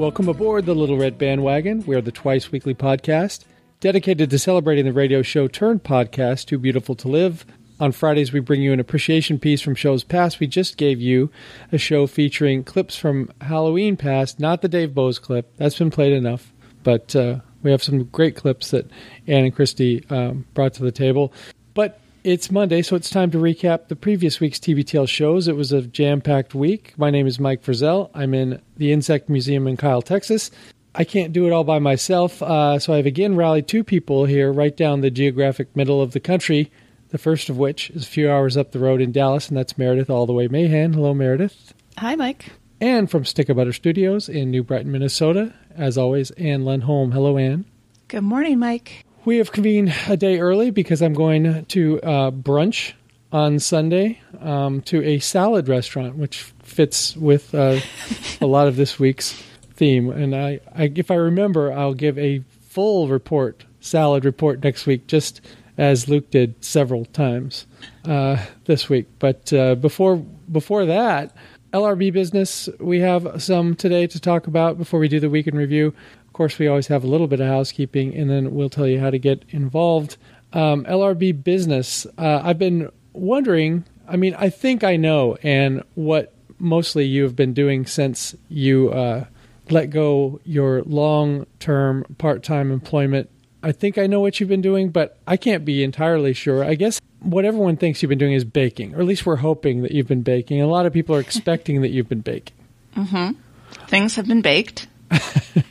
Welcome aboard the Little Red Bandwagon. We are the twice weekly podcast dedicated to celebrating the radio show turned podcast, Too Beautiful to Live. On Fridays, we bring you an appreciation piece from shows past. We just gave you a show featuring clips from Halloween past, not the Dave Bowes clip. That's been played enough. But uh, we have some great clips that Ann and Christy um, brought to the table. But it's Monday, so it's time to recap the previous week's TBTL shows. It was a jam packed week. My name is Mike Frizzell. I'm in the Insect Museum in Kyle, Texas. I can't do it all by myself, uh, so I've again rallied two people here right down the geographic middle of the country. The first of which is a few hours up the road in Dallas, and that's Meredith All the Way Mahan. Hello, Meredith. Hi, Mike. And from Stick of Butter Studios in New Brighton, Minnesota, as always, Ann Lenholm. Hello, Ann. Good morning, Mike. We have convened a day early because I'm going to uh, brunch on Sunday um, to a salad restaurant, which fits with uh, a lot of this week's theme. And I, I, if I remember, I'll give a full report, salad report next week, just as Luke did several times uh, this week. But uh, before before that, LRB business, we have some today to talk about before we do the week in review course, we always have a little bit of housekeeping, and then we'll tell you how to get involved. Um, LRB business. Uh, I've been wondering. I mean, I think I know, and what mostly you have been doing since you uh, let go your long-term part-time employment. I think I know what you've been doing, but I can't be entirely sure. I guess what everyone thinks you've been doing is baking, or at least we're hoping that you've been baking. A lot of people are expecting that you've been baking. Mm-hmm. Things have been baked.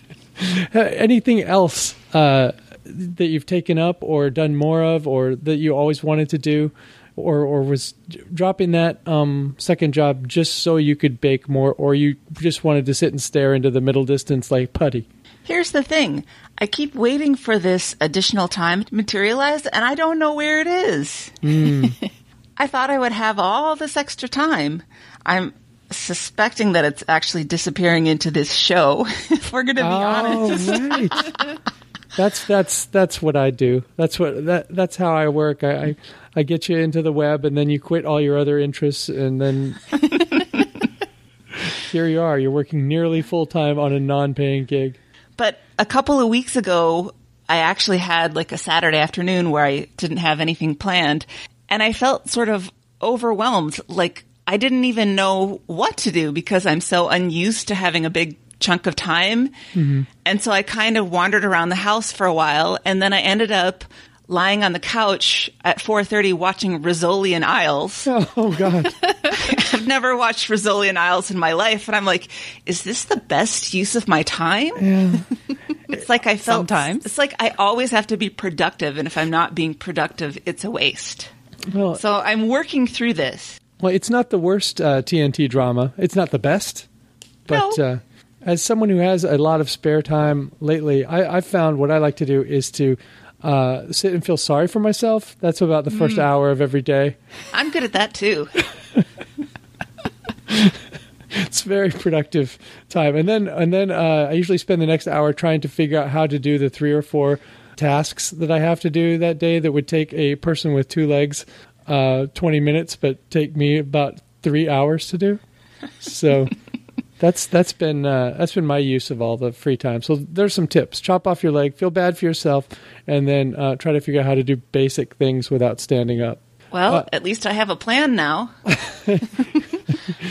anything else uh, that you've taken up or done more of, or that you always wanted to do, or or was dropping that um, second job just so you could bake more, or you just wanted to sit and stare into the middle distance like putty? Here's the thing. I keep waiting for this additional time to materialize, and I don't know where it is. Mm. I thought I would have all this extra time. I'm suspecting that it's actually disappearing into this show. if we're going to be oh, honest, right. that's that's that's what I do. That's what that that's how I work. I, I, I get you into the web, and then you quit all your other interests, and then here you are. You're working nearly full time on a non-paying gig. But a couple of weeks ago, I actually had like a Saturday afternoon where I didn't have anything planned, and I felt sort of overwhelmed. Like I didn't even know what to do because I'm so unused to having a big chunk of time. Mm-hmm. And so I kind of wandered around the house for a while and then I ended up lying on the couch at 4:30 watching Rizzoli and Isles. Oh god. I've never watched Rizzoli and Isles in my life and I'm like, is this the best use of my time? Yeah. it's like I felt sometimes. It's like I always have to be productive and if I'm not being productive, it's a waste. Well, so I'm working through this. Well, it's not the worst uh, TNT drama. It's not the best, but no. uh, as someone who has a lot of spare time lately, I, I've found what I like to do is to uh, sit and feel sorry for myself. That's about the first mm. hour of every day. I'm good at that too. it's very productive time, and then and then uh, I usually spend the next hour trying to figure out how to do the three or four tasks that I have to do that day that would take a person with two legs uh, 20 minutes, but take me about three hours to do. So that's that's been uh, that's been my use of all the free time. So there's some tips: chop off your leg, feel bad for yourself, and then uh, try to figure out how to do basic things without standing up. Well, uh, at least I have a plan now.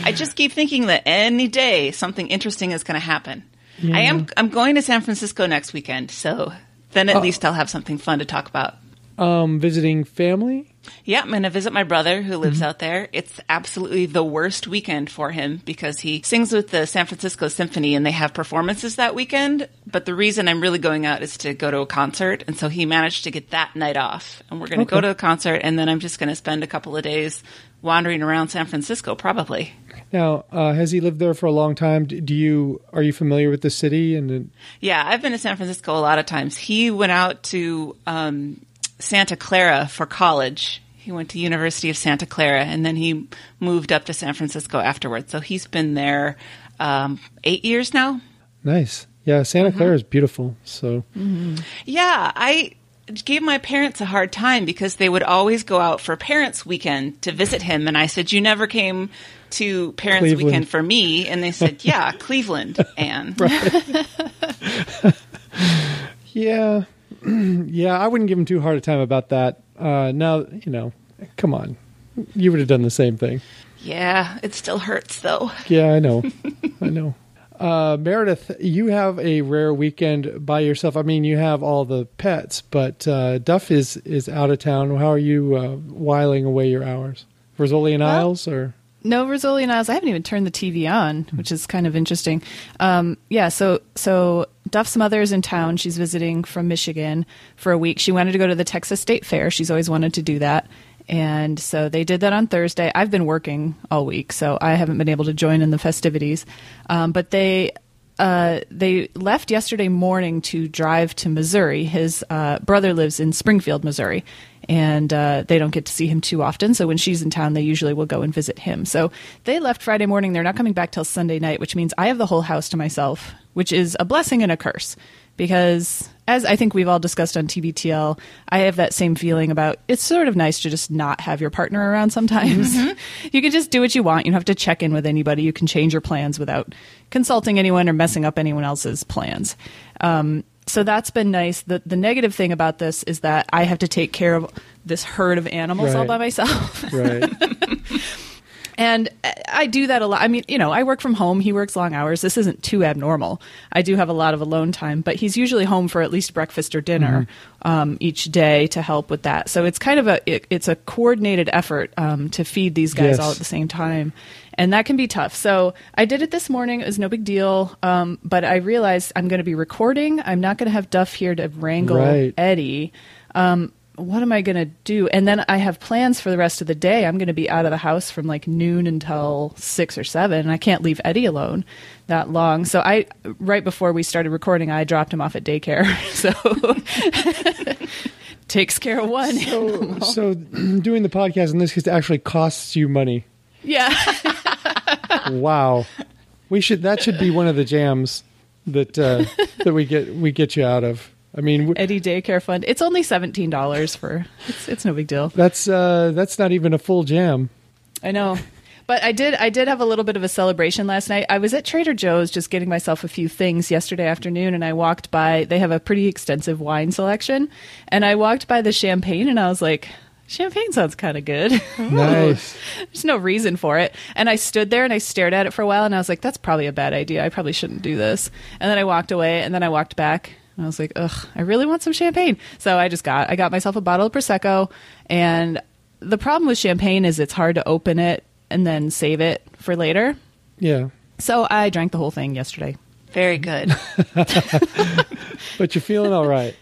I just keep thinking that any day something interesting is going to happen. Yeah. I am I'm going to San Francisco next weekend, so then at oh. least I'll have something fun to talk about. Um, visiting family. Yeah, I'm going to visit my brother who lives mm-hmm. out there. It's absolutely the worst weekend for him because he sings with the San Francisco Symphony and they have performances that weekend. But the reason I'm really going out is to go to a concert. And so he managed to get that night off. And we're going to okay. go to a concert and then I'm just going to spend a couple of days wandering around San Francisco, probably. Now, uh, has he lived there for a long time? Do you are you familiar with the city? And yeah, I've been to San Francisco a lot of times. He went out to um, Santa Clara for college. He went to University of Santa Clara, and then he moved up to San Francisco afterwards. So he's been there um, eight years now. Nice. Yeah, Santa mm-hmm. Clara is beautiful. So mm-hmm. yeah, I gave my parents a hard time because they would always go out for parents' weekend to visit him, and I said, "You never came to parents' Cleveland. weekend for me," and they said, "Yeah, Cleveland." Anne. Yeah, yeah. I wouldn't give him too hard a time about that. Uh, now, you know, come on, you would have done the same thing. Yeah, it still hurts though. Yeah, I know, I know. Uh, Meredith, you have a rare weekend by yourself. I mean, you have all the pets, but uh, Duff is is out of town. How are you uh, whiling away your hours? Rizzoli and Well- Isles, or No Rizzoli and Isles. I haven't even turned the TV on, which is kind of interesting. Um, yeah, so so Duff's mother is in town. She's visiting from Michigan for a week. She wanted to go to the Texas State Fair. She's always wanted to do that. And so they did that on Thursday. I've been working all week, so I haven't been able to join in the festivities. Um, but they uh, they left yesterday morning to drive to Missouri. His uh, brother lives in Springfield, Missouri, and uh, they don't get to see him too often. So when she's in town, they usually will go and visit him. So they left Friday morning. They're not coming back till Sunday night, which means I have the whole house to myself, which is a blessing and a curse. Because, as I think we've all discussed on TBTL, I have that same feeling about it's sort of nice to just not have your partner around sometimes. you can just do what you want. You don't have to check in with anybody. You can change your plans without consulting anyone or messing up anyone else's plans. Um, so that's been nice. The the negative thing about this is that I have to take care of this herd of animals all by myself. right? And I do that a lot. I mean, you know, I work from home. He works long hours. This isn't too abnormal. I do have a lot of alone time, but he's usually home for at least breakfast or dinner um, each day to help with that. So it's kind of a it, it's a coordinated effort um, to feed these guys Yes. all at the same time, and that can be tough. So I did it this morning. It was no big deal, um, but I realized I'm going to be recording. I'm not going to have Duff here to wrangle Right. Eddie. Um, what am I going to do? And then I have plans for the rest of the day. I'm going to be out of the house from like noon until six or seven. And I can't leave Eddie alone that long. So I, right before we started recording, I dropped him off at daycare. So takes care of one. So, so doing the podcast in this case actually costs you money. yeah. Wow, we should that should be one of the jams that uh, that we get we get you out of. I mean, Eddie daycare fund. It's only $17 for, it's, it's no big deal. that's uh, that's not even a full jam. I know. But I did I did have a little bit of a celebration last night. I was at Trader Joe's just getting myself a few things yesterday afternoon and I walked by they have a pretty extensive wine selection and I walked by the champagne and I was like Champagne sounds kind of good. Nice. There's no reason for it. And I stood there and I stared at it for a while and I was like, that's probably a bad idea. I probably shouldn't do this. And then I walked away and then I walked back and I was like, ugh, I really want some champagne. So I just got, I got myself a bottle of Prosecco. And the problem with champagne is it's hard to open it and then save it for later. Yeah, So I drank the whole thing yesterday. Very good. but you're feeling all right.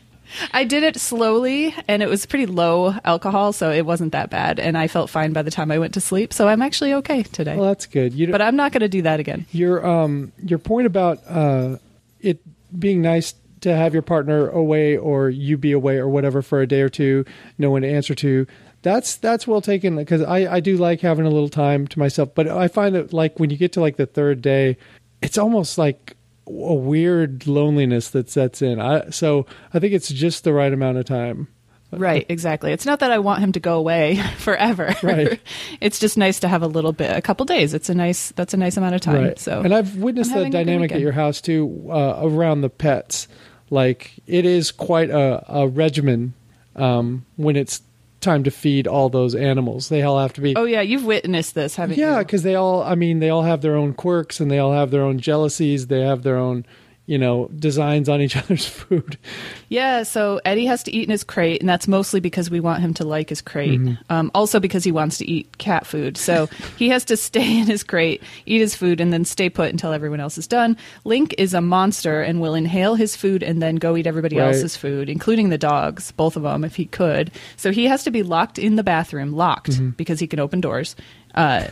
I did it slowly and it was pretty low alcohol, so it wasn't that bad. And I felt fine by the time I went to sleep. So I'm actually okay today. Well, that's good. You but I'm not going to do that again. your um your point about uh it being nice to have your partner away or you be away or whatever for a day or two, no one to answer to. That's that's well taken because I I do like having a little time to myself, but I find that like when you get to like the third day, it's almost like a weird loneliness that sets in. I so I think it's just the right amount of time. Right, exactly. It's not that I want him to go away forever. Right. it's just nice to have a little bit, a couple days. It's a nice, that's a nice amount of time. Right. So, and I've witnessed the having a good dynamic at your house too uh, around the pets. Like it is quite a, a regimen um, when it's time to feed all those animals. They all have to be. oh yeah, you've witnessed this, haven't yeah, you? because they all. I mean, they all have their own quirks and they all have their own jealousies. They have their own, you know, designs on each other's food. Yeah, so Eddie has to eat in his crate, and that's mostly because we want him to like his crate. Um, also because he wants to eat cat food. So he has to stay in his crate, eat his food, and then stay put until everyone else is done. Link is a monster and will inhale his food and then go eat everybody Right. else's food, including the dogs, both of them, if he could. So he has to be locked in the bathroom, locked, because he can open doors. Uh,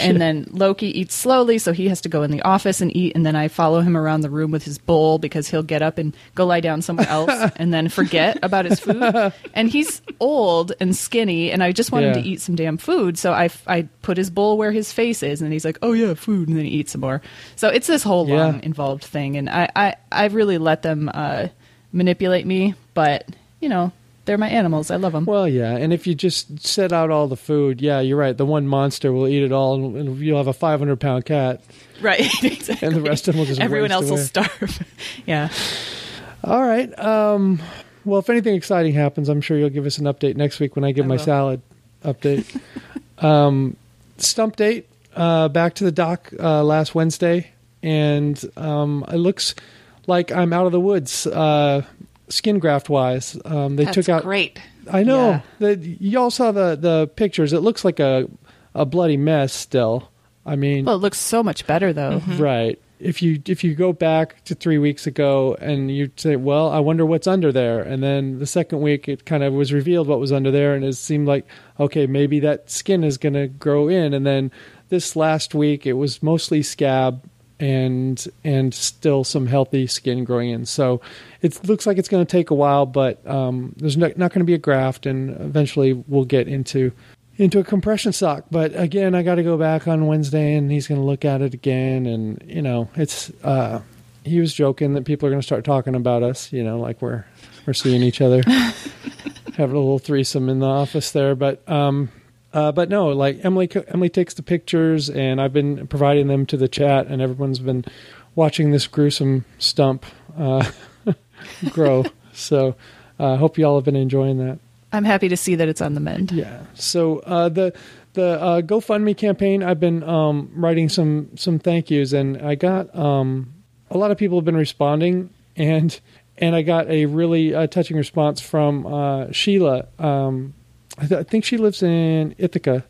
and then Loki eats slowly, so he has to go in the office and eat. And then I follow him around the room with his bowl because he'll get up and go lie down somewhere else and then forget about his food. And he's old and skinny, and I just want him to eat some damn food. So I, I put his bowl where his face is, and he's like, "Oh yeah, food," and then he eats some more. So it's this whole Yeah. long involved thing, and I, I, I really let them uh, manipulate me, but you know. They're my animals. I love them. Well, yeah, and if you just set out all the food, yeah, you're right. The one monster will eat it all, and, you'll have a 500 pound cat, right. Exactly. and the rest of them will just. Everyone else will starve. yeah. All right. Um, well, if anything exciting happens, I'm sure you'll give us an update next week when I give I my will. salad update. um, stump date. Uh, back to the doc uh, last Wednesday, and um, it looks like I'm out of the woods, uh, skin graft wise. Um, they That's took out. great. I know. Yeah. The, y'all saw the the pictures. It looks like a a bloody mess still. I mean, Well, it looks so much better though. Right. If you if you go back to three weeks ago and you say, "Well, I wonder what's under there," and then the second week it kind of was revealed what was under there, and it seemed like, okay, maybe that skin is going to grow in, and then this last week it was mostly scab and and still some healthy skin growing in. So it looks like it's going to take a while, but um, there's no, not going to be a graft, and eventually we'll get into into a compression sock. But again, I got to go back on Wednesday, and he's going to look at it again, and you know, it's. Uh, he was joking that people are going to start talking about us, you know, like we're we're seeing each other, having a little threesome in the office there. But um, uh, but no, like Emily Emily takes the pictures, and I've been providing them to the chat, and everyone's been watching this gruesome stump uh, grow. so I uh, hope you all have been enjoying that. I'm happy to see that it's on the mend. Yeah. So uh, the the uh, GoFundMe campaign, I've been um, writing some some thank yous, and I got um, a lot of people have been responding, and and I got a really uh, touching response from uh, Sheila. Um, I, th- I think she lives in Ithaca,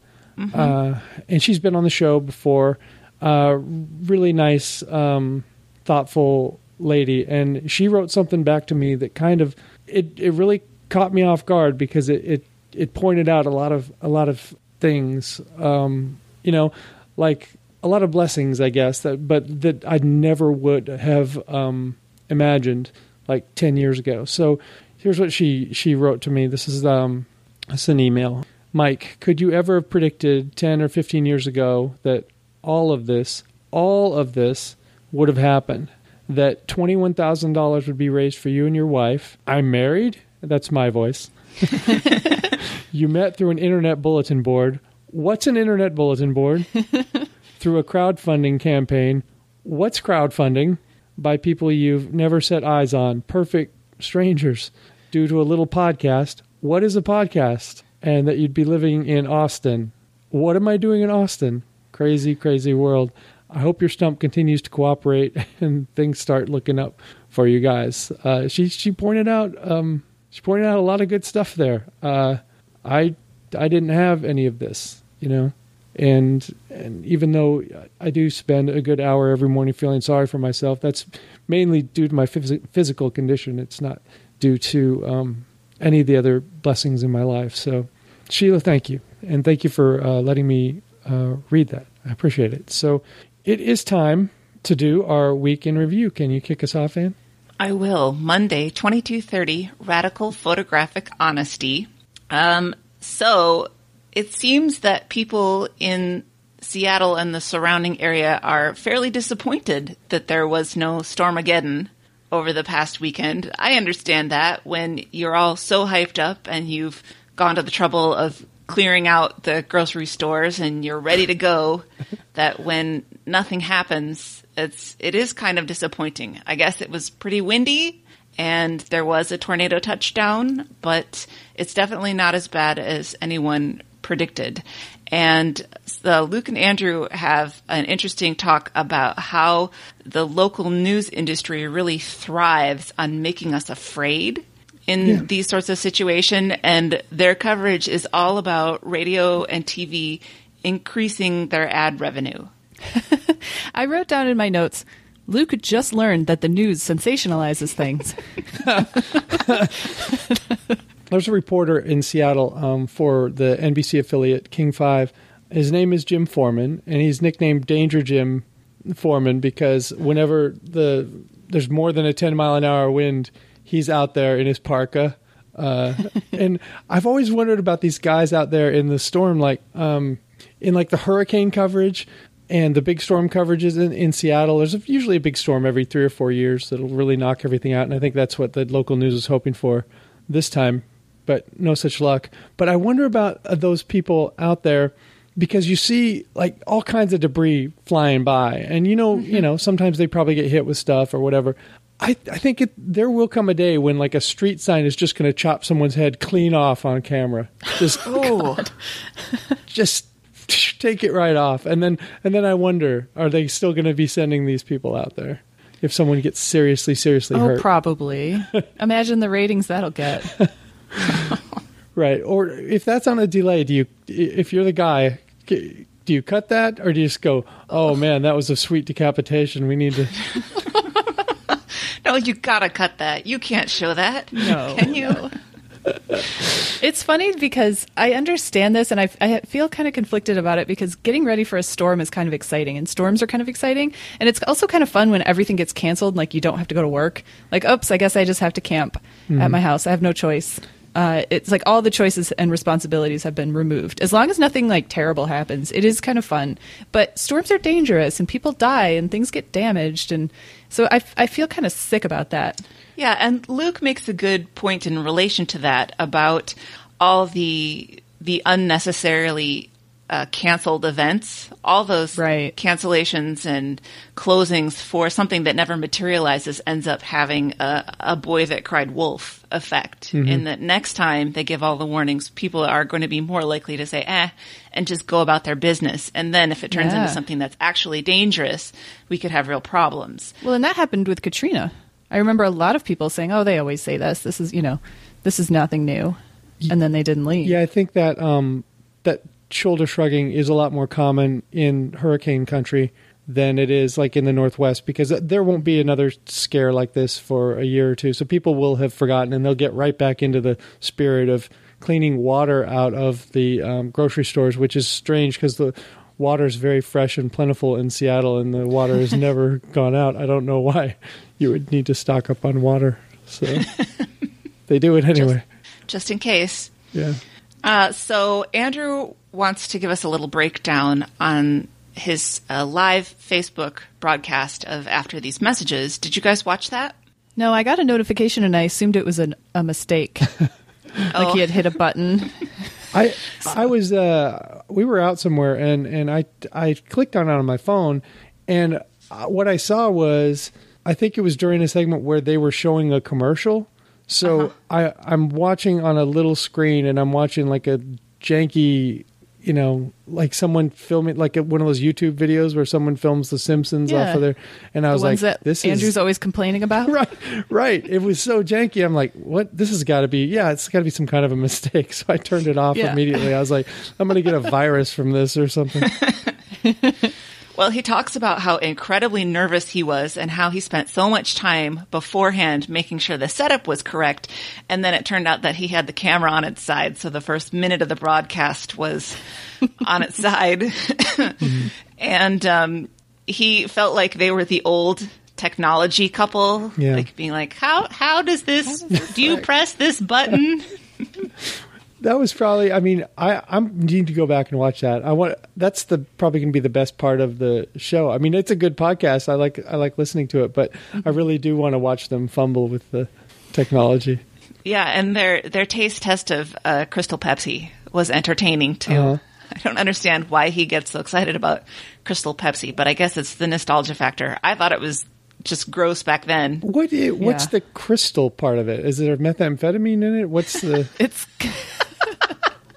uh, and she's been on the show before. Uh, really nice, um, thoughtful lady, and she wrote something back to me that kind of it it really caught me off guard because it it, it pointed out a lot of a lot of things, um, you know, like a lot of blessings, I guess that, but that I never would have um, imagined like ten years ago. So here's what she she wrote to me. This is um, is an email. Mike, could you ever have predicted ten or fifteen years ago that all of this, all of this, would have happened? That twenty one thousand dollars would be raised for you and your wife. I'm married. That's my voice. you met through an internet bulletin board. What's an internet bulletin board? through a crowdfunding campaign. What's crowdfunding? By people you've never set eyes on, perfect strangers, due to a little podcast. What is a podcast? And that you'd be living in Austin. What am I doing in Austin? Crazy, crazy world. I hope your stump continues to cooperate and things start looking up for you guys. Uh, she she pointed out um, she pointed out a lot of good stuff there. Uh, I I didn't have any of this, you know, and and even though I do spend a good hour every morning feeling sorry for myself, that's mainly due to my phys- physical condition. It's not due to um, any of the other blessings in my life. So, Sheila, thank you, and thank you for uh, letting me uh, read that. I appreciate it. So, it is time to do our week in review. Can you kick us off, Anne? I will. Monday, 2230, Radical Photographic Honesty. Um, so it seems that people in Seattle and the surrounding area are fairly disappointed that there was no Stormageddon over the past weekend. I understand that when you're all so hyped up and you've gone to the trouble of clearing out the grocery stores and you're ready to go that when nothing happens it's it is kind of disappointing. I guess it was pretty windy and there was a tornado touchdown, but it's definitely not as bad as anyone predicted. And the Luke and Andrew have an interesting talk about how the local news industry really thrives on making us afraid in Yeah. these sorts of situations and their coverage is all about radio and TV increasing their ad revenue. I wrote down in my notes. Luke just learned that the news sensationalizes things. There's a reporter in Seattle um, for the NBC affiliate King Five. His name is Jim Forman, and he's nicknamed Danger Jim Forman because whenever the there's more than a 10 mile an hour wind, he's out there in his parka. Uh, and I've always wondered about these guys out there in the storm, like um, in like the hurricane coverage and the big storm coverages in, in Seattle. There's usually a big storm every three or four years that'll really knock everything out, and I think that's what the local news is hoping for this time but no such luck. But I wonder about uh, those people out there because you see like all kinds of debris flying by, and you know, you know, sometimes they probably get hit with stuff or whatever. I, I think it, there will come a day when like a street sign is just going to chop someone's head clean off on camera. Just Oh, just take it right off and then and then i wonder are they still going to be sending these people out there if someone gets seriously seriously Oh, hurt probably. Imagine the ratings that'll get. right or if that's on a delay do you if you're the guy do you cut that or do you just go oh man that was a sweet decapitation we need to no, you gotta cut that. You can't show that. No, Can you? It's funny because I understand this and I, I feel kind of conflicted about it because getting ready for a storm is kind of exciting and storms are kind of exciting. And it's also kind of fun when everything gets canceled and like you don't have to go to work. Like, oops, I guess I just have to camp at mm-hmm. my house. I have no choice. Uh, it's like all the choices and responsibilities have been removed. As long as nothing like terrible happens, it is kind of fun. But storms are dangerous and people die and things get damaged. And so I, I feel kind of sick about that. Yeah, and Luke makes a good point in relation to that about all the the unnecessarily uh, canceled events, all those Right. cancellations and closings for something that never materializes ends up having a, a boy that cried wolf effect. In that next time they give all the warnings, people are going to be more likely to say, eh, and just go about their business. And then if it turns Yeah. into something that's actually dangerous, we could have real problems. Well, and that happened with Katrina. I remember a lot of people saying, "Oh, they always say this. This is, you know, this is nothing new," and then they didn't leave. yeah i think that um that shoulder shrugging is a lot more common in hurricane country than it is like in the northwest because there won't be another scare like this for a year or two. So people will have forgotten and they'll get right back into the spirit of cleaning water out of the um, grocery stores which is strange because the water is very fresh and plentiful in seattle and the water has never gone out. I don't know why you would need to stock up on water so they do it anyway. Just in case. yeah Uh, so Andrew wants to give us a little breakdown on his uh, live Facebook broadcast of After These Messages. Did you guys watch that? No, I got a notification and I assumed it was an, a mistake, like Oh. he had hit a button. I I was uh we were out somewhere and and I I clicked on it on my phone and uh, what I saw was I think it was during a segment where they were showing a commercial. So uh-huh. I I'm watching on a little screen and I'm watching like a janky you know like someone filming like a, one of those YouTube videos where someone films the Simpsons Yeah. off of there. And I The was like this Andrew's is always complaining about. right right. It was so janky. I'm like what? This has got to be yeah it's got to be some kind of a mistake. So i turned it off Yeah. immediately. I was like i'm gonna get a virus from this or something Well, he talks about how incredibly nervous he was and how he spent so much time beforehand making sure the setup was correct. And then it turned out that he had the camera on its side. So the first minute of the broadcast was on its side. And um, he felt like they were the old technology couple, Yeah. like being like, how, how does this, do you press this button? that was probably i mean i i'm need to go back and watch that i want that's the probably gonna be the best part of the show i mean it's a good podcast i like i like listening to it but i really do want to watch them fumble with the technology Yeah, and their their taste test of uh, Crystal Pepsi was entertaining too. Uh-huh. I don't understand why he gets so excited about Crystal Pepsi, but I guess it's the nostalgia factor. I thought it was just gross back then. what what's Yeah. the crystal part of it is there methamphetamine in it what's the It's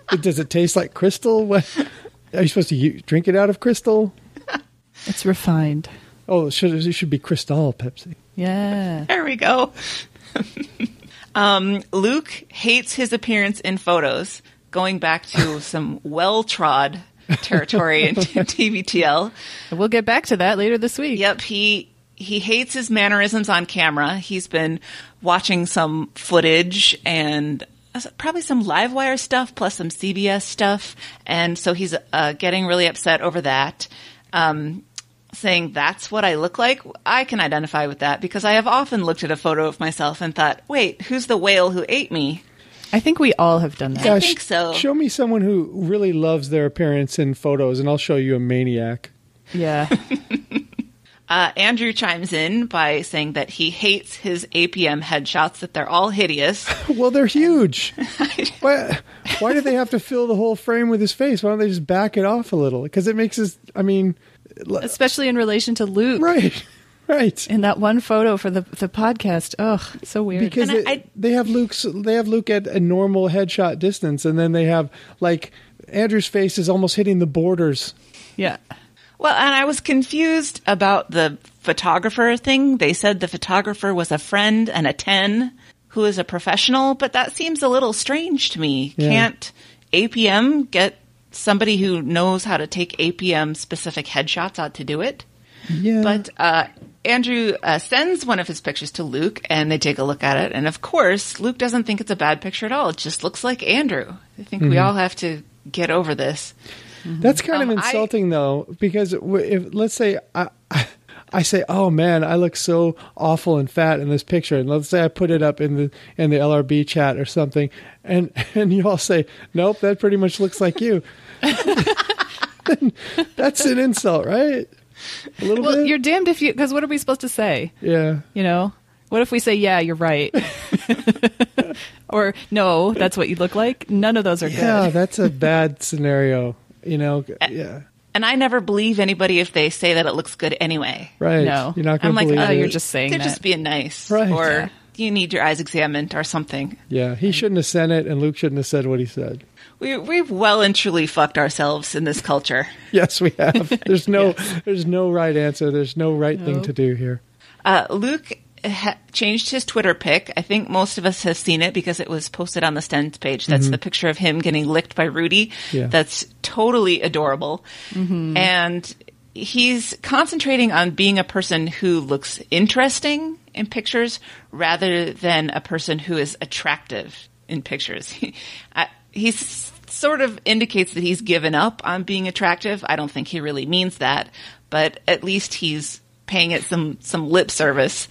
does it taste like crystal what are you supposed to u- drink it out of crystal it's refined. Oh, it should it should be Cristal Pepsi. Yeah. There we go. um, Luke hates his appearance in photos, going back to some well trod territory in TBTL. We'll get back to that later this week. Yep, he he hates his mannerisms on camera. He's been watching some footage and uh, probably some Livewire stuff plus some CBS stuff, and so he's uh, getting really upset over that. Um, saying that's what I look like. I can identify with that because I have often looked at a photo of myself and thought, "Wait, who's the whale who ate me?" I think we all have done that. I think so. Show me someone who really loves their appearance in photos, and I'll show you a maniac. Yeah. Uh, Andrew chimes in by saying that he hates his APM headshots, that they're all hideous. Well, they're huge. why, why do they have to fill the whole frame with his face? Why don't they just back it off a little? Because it makes us. I mean, Especially in relation to Luke. right, right. In that one photo for the the podcast. Ugh, so weird. Because And I- I- they have Luke's. They have Luke at a normal headshot distance, and then they have like Andrew's face is almost hitting the borders. yeah. Well, and I was confused about the photographer thing. They said the photographer was a friend and a 10 who is a professional, but that seems a little strange to me. Yeah. Can't APM get somebody who knows how to take APM specific headshots out to do it? Yeah, But uh, Andrew uh, sends one of his pictures to Luke, and they take a look at it. And of course, Luke doesn't think it's a bad picture at all. It just looks like Andrew. I think we all have to get over this. That's kind Um, of I- insulting, though, because if let's say I, I, I say, "Oh man, I look so awful and fat in this picture," and let's say I put it up in the in the LRB chat or something, and and you all say, "Nope, that pretty much looks like you." That's an insult, right? A little Well, bit. you're damned if you. Because what are we supposed to say? yeah. You know. What if we say, "Yeah, you're right," or "No, that's what you look like"? None of those are Yeah, good. Yeah, that's a bad scenario. You know, yeah, And I never believe anybody if they say that it looks good anyway. right. No. you're not going to I'm like, believe oh, it. you're just saying They're that. just being nice. Right. Or Yeah. you need your eyes examined or something. yeah. He shouldn't have sent it, and Luke shouldn't have said what he said. We, we've well and truly fucked ourselves in this culture. Yes, we have. There's no, there's no right answer. There's no right thing to do here. Uh, Luke ha- changed his Twitter pic. I think most of us have seen it because it was posted on the Stens page. That's the picture of him getting licked by Rudy. Mm-hmm. Yeah. That's totally adorable. And he's concentrating on being a person who looks interesting in pictures rather than a person who is attractive in pictures. I, he's sort of indicates that he's given up on being attractive. I don't think he really means that, but at least he's paying it some some lip service.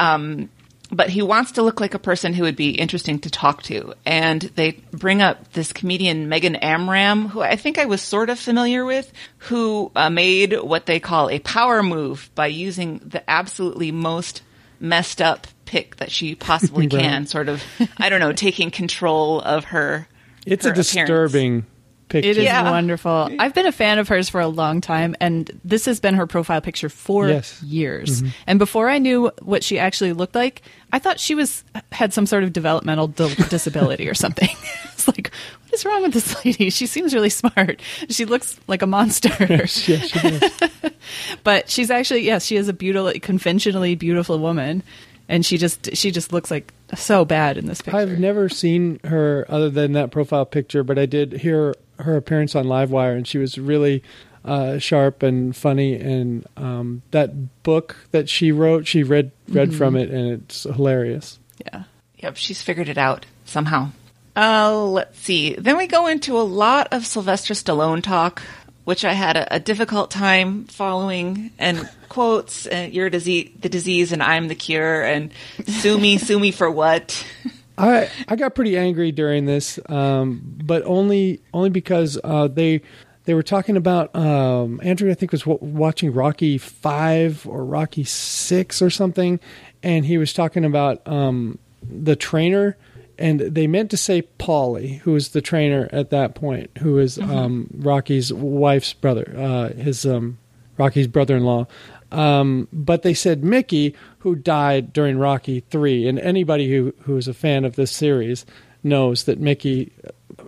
Um, but he wants to look like a person who would be interesting to talk to. And they bring up this comedian Megan Amram, who I think I was sort of familiar with, who uh, made what they call a power move by using the absolutely most messed up pick that she possibly Right. can, sort of, I don't know, taking control of her. It's her a disturbing picture. It is Yeah. wonderful. I've been a fan of hers for a long time, and this has been her profile picture for Yes. Mm-hmm. years. And before I knew what she actually looked like, I thought she was had some sort of developmental di- disability or something. it's like, what is wrong with this lady? She seems really smart. She looks like a monster. Yeah, she does. but she's actually yes, she is a beautiful, conventionally beautiful woman, and she just she just looks like so bad in this picture. I've never seen her other than that profile picture, but I did hear her appearance on Livewire, and she was really uh, sharp and funny. And um, that book that she wrote, she read read from it, and it's hilarious. yeah. Yep, she's figured it out somehow. Uh, let's see. Then we go into a lot of Sylvester Stallone talk, which I had a, a difficult time following, and quotes, uh, "You're disease, the disease, and I'm the cure," and "Sue me, sue me for what?" I I got pretty angry during this, um, but only only because uh, they they were talking about um, Andrew. I think was w- watching Rocky Five or Rocky Six or something, and he was talking about um, the trainer, and they meant to say Paulie, who was the trainer at that point, who was um, Rocky's wife's brother, uh, his um, Rocky's brother-in-law. Um, but they said Mickey, who died during Rocky Three, and anybody who who is a fan of this series knows that Mickey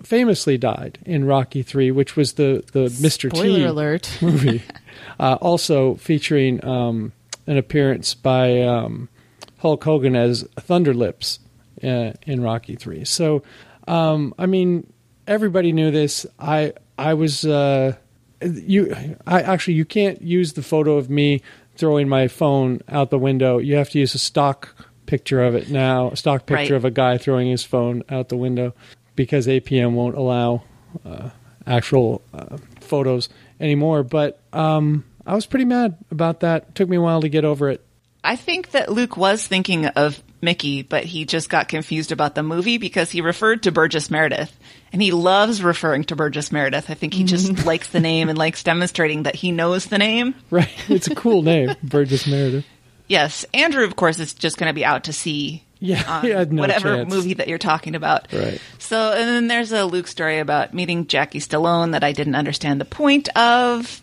famously died in Rocky Three, which was the the Mr. T alert. movie, uh, also featuring um, an appearance by um, Hulk Hogan as Thunderlips uh, in Rocky Three. So, um, I mean, everybody knew this. I I was uh, you. I actually you can't use the photo of me throwing my phone out the window. You have to use a stock picture of it now. A stock picture Right. of a guy throwing his phone out the window because APM won't allow uh, actual uh, photos anymore. But um, I was pretty mad about that. took me a while to get over it. I think that Luke was thinking of Mickey, but he just got confused about the movie because he referred to Burgess Meredith. And he loves referring to Burgess Meredith. I think he just mm-hmm. likes the name and likes demonstrating that he knows the name. Right. It's a cool name, Burgess Meredith. Yes. Andrew, of course, is just going to be out to sea Yeah, on had no whatever chance. movie that you're talking about. Right. So, and then there's a Luke story about meeting Jackie Stallone that I didn't understand the point of.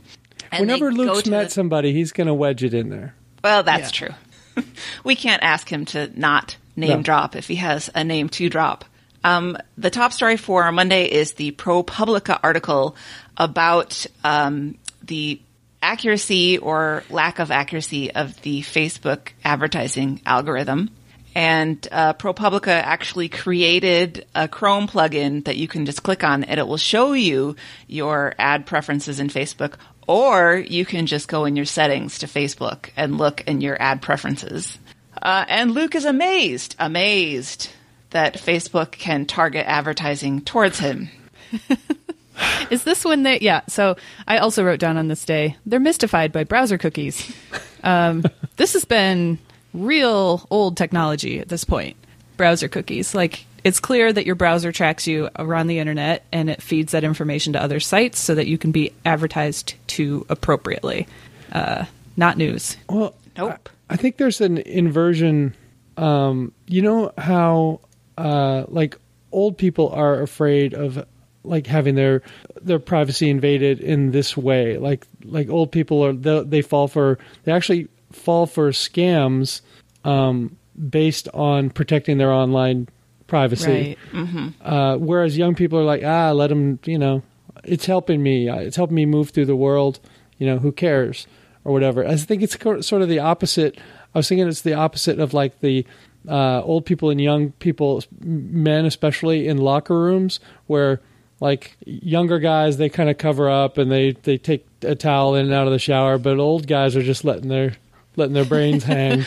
And Whenever they Luke's met the- somebody, he's going to wedge it in there. well, that's true. we can't ask him to not name No. drop if he has a name to drop. Um, the top story for Monday is the ProPublica article about um, the accuracy or lack of accuracy of the Facebook advertising algorithm. And uh, ProPublica actually created a Chrome plugin that you can just click on and it will show you your ad preferences in Facebook, or you can just go in your settings to Facebook and look in your ad preferences. Uh, and Luke is amazed, amazed that Facebook can target advertising towards him. Is this when they? Yeah. So I also wrote down on this day they're mystified by browser cookies. Um, this has been real old technology at this point. Browser cookies, like it's clear that your browser tracks you around the internet and it feeds that information to other sites so that you can be advertised to appropriately. Uh, not news. Well, Nope. I, I think there's an inversion. Um, you know how uh, like old people are afraid of like having their their privacy invaded in this way. Like like old people are they, they fall for they actually fall for scams um, based on protecting their online privacy. Right. Uh, whereas young people are like, ah, let them, you know, it's helping me. It's helping me move through the world. You know, who cares or whatever. I think it's sort of the opposite. I was thinking it's the opposite of like the uh, old people and young people, men especially in locker rooms, where like younger guys they kind of cover up and they they take a towel in and out of the shower, but old guys are just letting their letting their brains hang.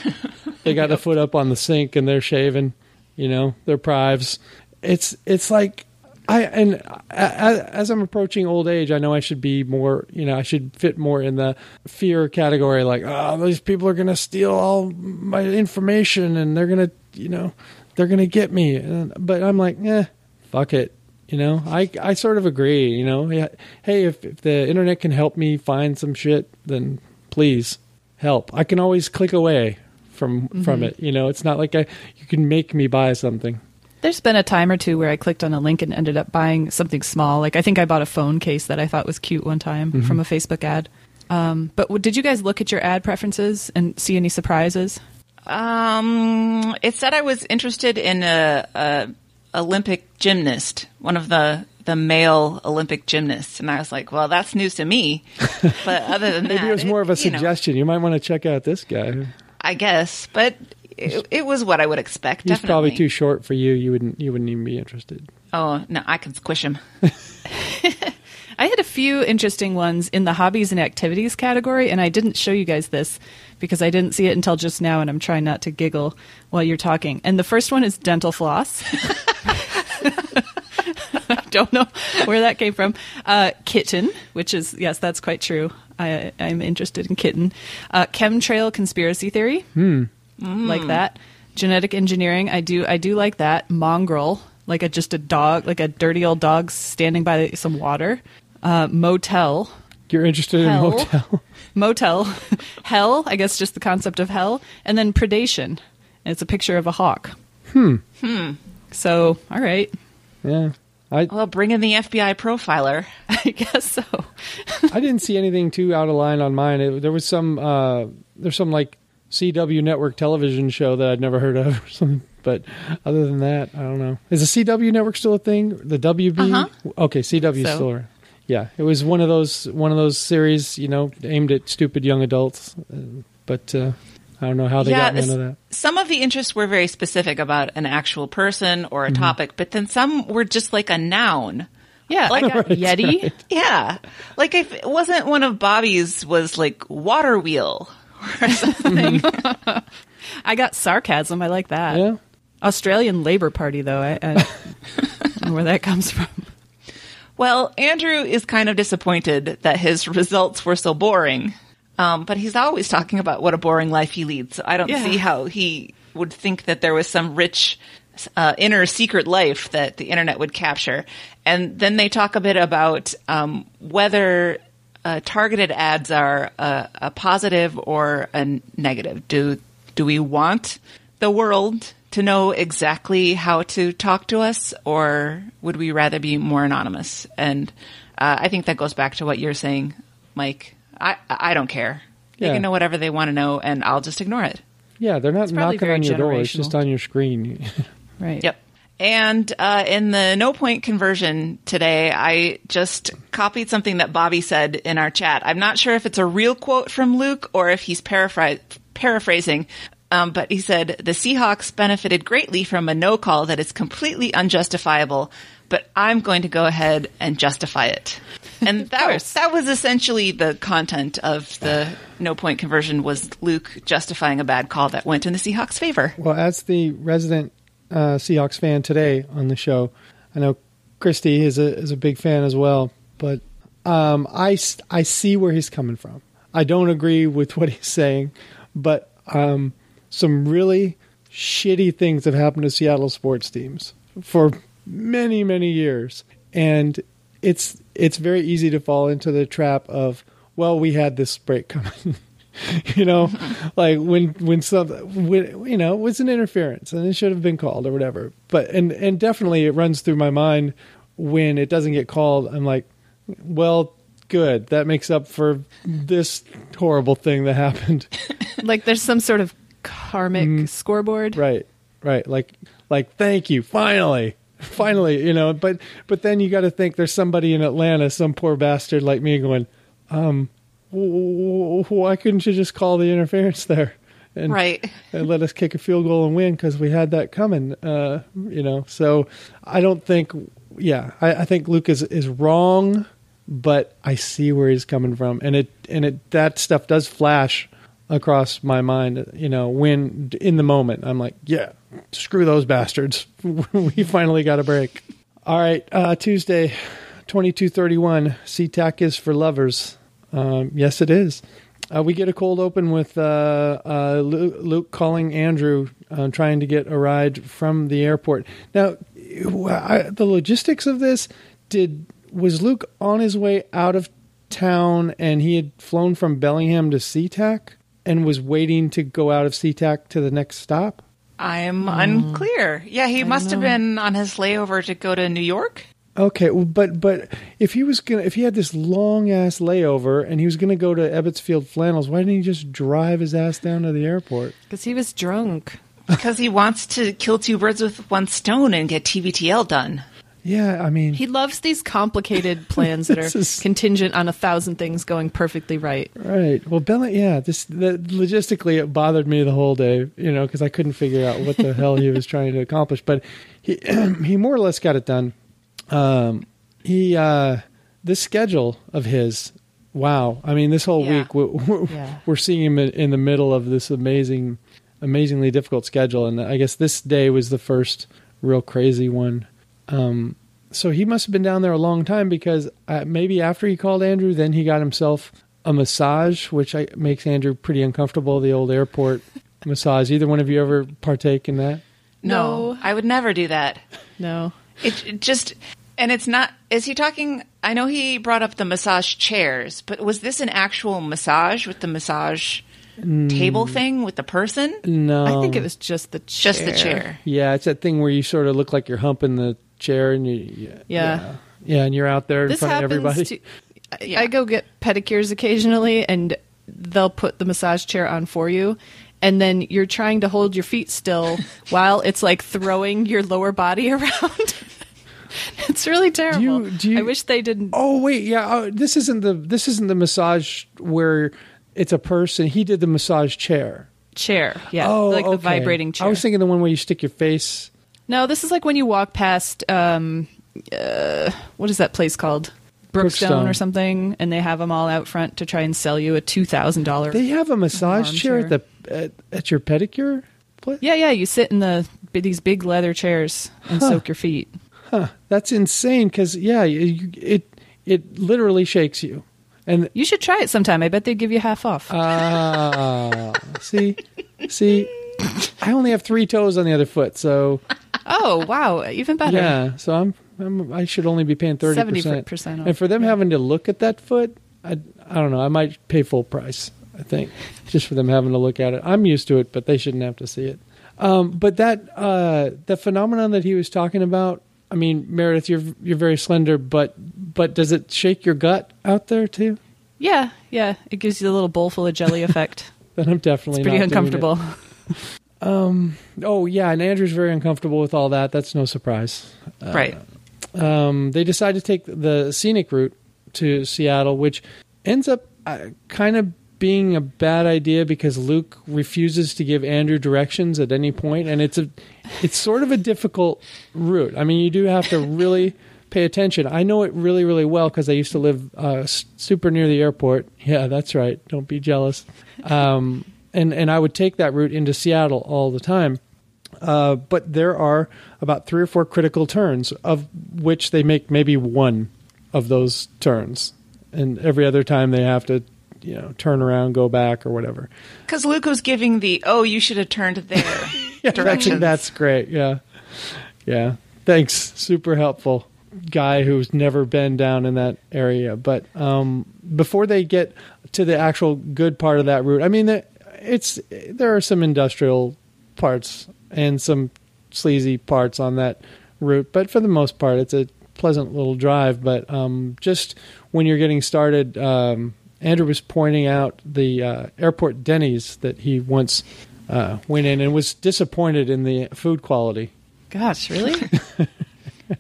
They got the foot up on the sink and they're shaving, you know, their prives. It's it's like I and as, as I'm approaching old age, I know I should be more, you know, I should fit more in the fear category. Like, oh, these people are gonna steal all my information and they're gonna, you know, they're gonna get me. And, but I'm like, eh, fuck it. You know, I I sort of agree. You know, yeah, hey, if, if the internet can help me find some shit, then please help. I can always click away from from it. You know, it's not like I you can make me buy something. There's been a time or two where I clicked on a link and ended up buying something small. Like I think I bought a phone case that I thought was cute one time from a Facebook ad. Um, but w- did you guys look at your ad preferences and see any surprises? Um, it said I was interested in a, a Olympic gymnast, one of the the male Olympic gymnasts, and I was like, well, that's news to me. But other than that, Maybe it was more of a you know, suggestion. You might want to check out this guy. I guess, but it, it was what I would expect. He's definitely. probably too short for you. You wouldn't you wouldn't even be interested. Oh no, I can squish him. I had a few interesting ones in the hobbies and activities category, and I didn't show you guys this because I didn't see it until just now, and I'm trying not to giggle while you're talking. And the first one is dental floss. I don't know where that came from. Uh, kitten, which is yes, that's quite true. I, I'm interested in kitten. Uh, chemtrail conspiracy theory, like that. Genetic engineering, I do. I do like that. Mongrel, like a just a dog, like a dirty old dog standing by some water. Uh, motel, You're interested Hell. in motel. motel, hell. I guess just the concept of hell, and then predation. And it's a picture of a hawk. Hmm. Hmm. So, all right. yeah. I Well, bring in the FBI profiler. I guess so. I didn't see anything too out of line on mine. It, there was some uh there's some like CW network television show that I'd never heard of or something. But other than that, I don't know. Is the CW network still a thing? The WB? Uh-huh. Okay, CW So. still around. Yeah, it was one of those one of those series, you know, aimed at stupid young adults. Uh, but uh, I don't know how they got me it's- into that. some of the interests were very specific about an actual person or a Mm-hmm. topic, but then some were just like a noun. Yeah, I got Yeti. Yeah. Like if it wasn't one of Bobby's was like water wheel or something. I got sarcasm. I like that. Yeah. Australian Labor Party, though. I, I don't know where that comes from. well, Andrew is kind of disappointed that his results were so boring. Um, but he's always talking about what a boring life he leads. So I don't Yeah. see how he would think that there was some rich uh, inner secret life that the internet would capture. And then they talk a bit about um, whether uh, targeted ads are a, a positive or a negative. Do do we want the world to know exactly how to talk to us, or would we rather be more anonymous? And uh, I think that goes back to what you're saying, Mike. I I don't care. They Yeah. can know whatever they want to know, and I'll just ignore it. Yeah, they're not knocking on your door. It's just on your screen. Right. Yep. And uh, in the no point conversion today, I just copied something that Bobby said in our chat. I'm not sure if it's a real quote from Luke or if he's paraphr- paraphrasing, um, but he said the Seahawks benefited greatly from a no call that is completely unjustifiable, but I'm going to go ahead and justify it. And that course. that was essentially the content of the no point conversion was Luke justifying a bad call that went in the Seahawks' favor. Well, as the resident uh, Seahawks fan today on the show, I know Christy is a is a big fan as well. But um, I I see where he's coming from. I don't agree with what he's saying, but um, some really shitty things have happened to Seattle sports teams for many many years, and it's it's very easy to fall into the trap of well we had this break coming. you know, like when when some when, you know it was an interference and it should have been called or whatever. But and and definitely it runs through my mind when it doesn't get called. I'm like, well, good. That makes up for this horrible thing that happened. Like there's some sort of karmic scoreboard. right, right. Like like thank you. Finally. Finally, you know, but but then you got to think there's somebody in Atlanta, some poor bastard like me, going, um, why couldn't you just call the interference there? And, Right. and let us kick a field goal and win because we had that coming. Uh, you know, so I don't think. Yeah, I, I think Luke is is wrong, but I see where he's coming from, and it and it that stuff does flash across my mind. You know, when in the moment I'm like, yeah, screw those bastards. we finally got a break. All right, uh, Tuesday, twenty two thirty one. SeaTac is for lovers. Um, yes, it is. Uh, we get a cold open with uh, uh, Luke, Luke calling Andrew, uh, trying to get a ride from the airport. Now, I, the logistics of this did was Luke on his way out of town and he had flown from Bellingham to SeaTac and was waiting to go out of SeaTac to the next stop. I'm unclear. Yeah, he must have been on his layover to go to New York. Okay, well, but but if he was gonna if he had this long ass layover and he was gonna go to Ebbets Field Flannels, why didn't he just drive his ass down to the airport? Because he was drunk. Because he wants to kill two birds with one stone and get TBTL done. Yeah, I mean, He loves these complicated plans that are is- contingent on a thousand things going perfectly right. right. Well, Belly, yeah, this the, logistically it bothered me the whole day, you know, because I couldn't figure out what the hell he was trying to accomplish. But he he more or less got it done. Um, he uh, this schedule of his, wow. I mean, this whole Yeah. week we, we're, Yeah. we're seeing him in, in the middle of this amazing, amazingly difficult schedule, and I guess this day was the first real crazy one. Um, so he must have been down there a long time because uh, maybe after he called Andrew, then he got himself a massage, which I, makes Andrew pretty uncomfortable. The old airport massage. Either one of you ever partake in that? No. I would never do that. No. It, it just, and it's not, is he talking? I know he brought up the massage chairs, but was this an actual massage with the massage table mm. thing with the person? No, I think it was just the chair. Just the chair. Yeah, it's that thing where you sort of look like you're humping the chair, and you yeah Yeah. yeah, Yeah, and you're out there in This front of happens everybody. to. I, Yeah. I go get pedicures occasionally, and they'll put the massage chair on for you, and then you're trying to hold your feet still while it's like throwing your lower body around. it's really terrible. you- do you- I wish they didn't. Oh wait, yeah. Uh, this isn't the this isn't the massage where it's a person. He did the massage chair. Chair, yeah, oh, like the vibrating chair. I was thinking the one where you stick your face. no, this is like when you walk past. Um, uh, what is that place called? Brookstone, Brookstone. or something, and they have them all out front to try and sell you a two thousand dollar. They have a massage chair at the at, at your pedicure place. Yeah, yeah, you sit in the these big leather chairs and soak your feet. Huh, that's insane. Because yeah, you, it it literally shakes you. And You should try it sometime. I bet they'd give you half off. ah, see, see, I only have three toes on the other foot, so Oh wow, even better. yeah. So I'm, I'm I should only be paying thirty 70%. off, And for them yeah. having to look at that foot, I I don't know. I might pay full price. I think just for them having to look at it. I'm used to it, but they shouldn't have to see it. Um, but that uh, the phenomenon that he was talking about. I mean, Meredith, you're you're very slender, but but does it shake your gut out there too? Yeah, yeah. It gives you a little bowl full of jelly effect. Then I'm definitely It's pretty not doing it. uncomfortable. Oh yeah, and Andrew's very uncomfortable with all that. That's no surprise. right. Um, they decide to take the scenic route to Seattle, which ends up uh, kind of being a bad idea because Luke refuses to give Andrew directions at any point, and it's a it's sort of a difficult route. I mean, you do have to really pay attention. I know it really really well because I used to live uh, super near the airport. Yeah, that's right. Don't be jealous. Um, and and I would take that route into Seattle all the time. Uh, but there are about three or four critical turns, of which they make maybe one of those turns, and every other time they have to, you know, turn around, go back, or whatever. Because Luke was giving the, oh, you should have turned there Yeah, directions. that's great. Yeah, yeah. Thanks, super helpful guy who's never been down in that area. But um, before they get to the actual good part of that route, I mean, it's there are some industrial parts and some sleazy parts on that route, but for the most part, it's a pleasant little drive. But um, just when you're getting started, um, Andrew was pointing out the uh, airport Denny's that he once uh, went in and was disappointed in the food quality. Gosh, really?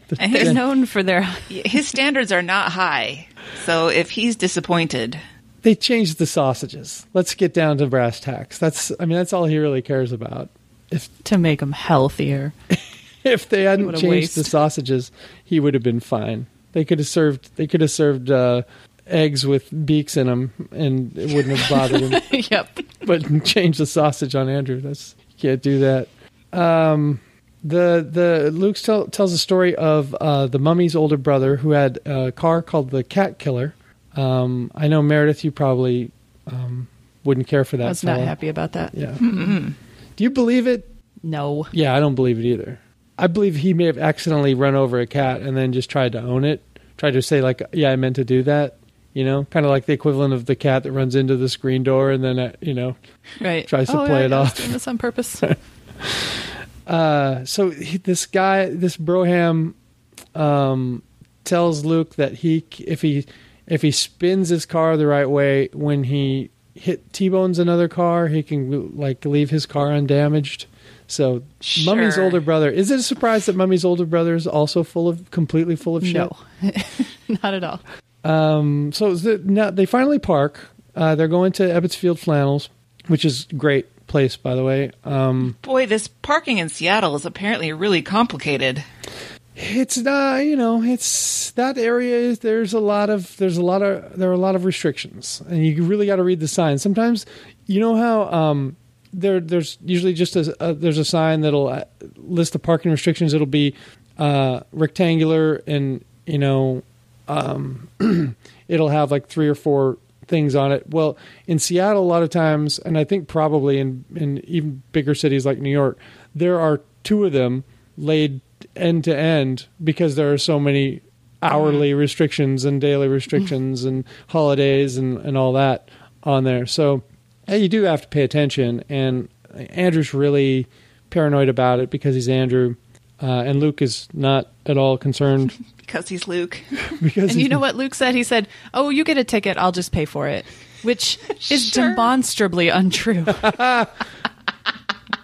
And They're known for their. his standards are not high. So if he's disappointed, They changed the sausages. Let's get down to brass tacks. That's I mean that's all he really cares about. If to make them healthier. if they hadn't What a changed the sausages, he would have been fine. They could have served they could have served uh, eggs with beaks in them, and it wouldn't have bothered him. yep. but change the sausage on Andrew. That's you can't do that. Um, the the Luke tell, tells a story of uh, the mummy's older brother who had a car called the Cat Killer. Um, I know Meredith, you probably um, wouldn't care for that. I was not happy about that. Yeah. Do you believe it? No. Yeah, I don't believe it either. I believe he may have accidentally run over a cat and then just tried to own it. Tried to say like, "Yeah, I meant to do that." You know, kind of like the equivalent of the cat that runs into the screen door and then, uh, you know, Right. Tries to oh, play yeah, it I was off. doing this on purpose. Uh, so he, this guy, this Broham, um, tells Luke that he, if he, if he spins his car the right way, when he hit T-bones another car, he can like leave his car undamaged. So, Mummy's older brother. Is it a surprise that Mummy's older brother is also full of completely full of shit? no. not at all. Um, so the, now they finally park. Uh, they're going to Ebbets Field Flannels, which is great place, by the way. Um, boy, this parking in Seattle is apparently really complicated. It's uh, you know, it's that area is there's a lot of there's a lot of there are a lot of restrictions, and you really got to read the signs. Sometimes, you know how um, there there's usually just a, a there's a sign that'll uh, list the parking restrictions. It'll be uh, rectangular, and you know, um, it'll have like three or four things on it. Well, in Seattle, a lot of times, and I think probably in in even bigger cities like New York, there are two of them laid end to end because there are so many hourly restrictions and daily restrictions and holidays and, and all that on there. So you do have to pay attention. And Andrew's really paranoid about it because he's Andrew. Uh, and Luke is not at all concerned Because he's Luke. because And you he's- know what Luke said? He said, "Oh, you get a ticket. I'll just pay for it," which is Sure. demonstrably untrue.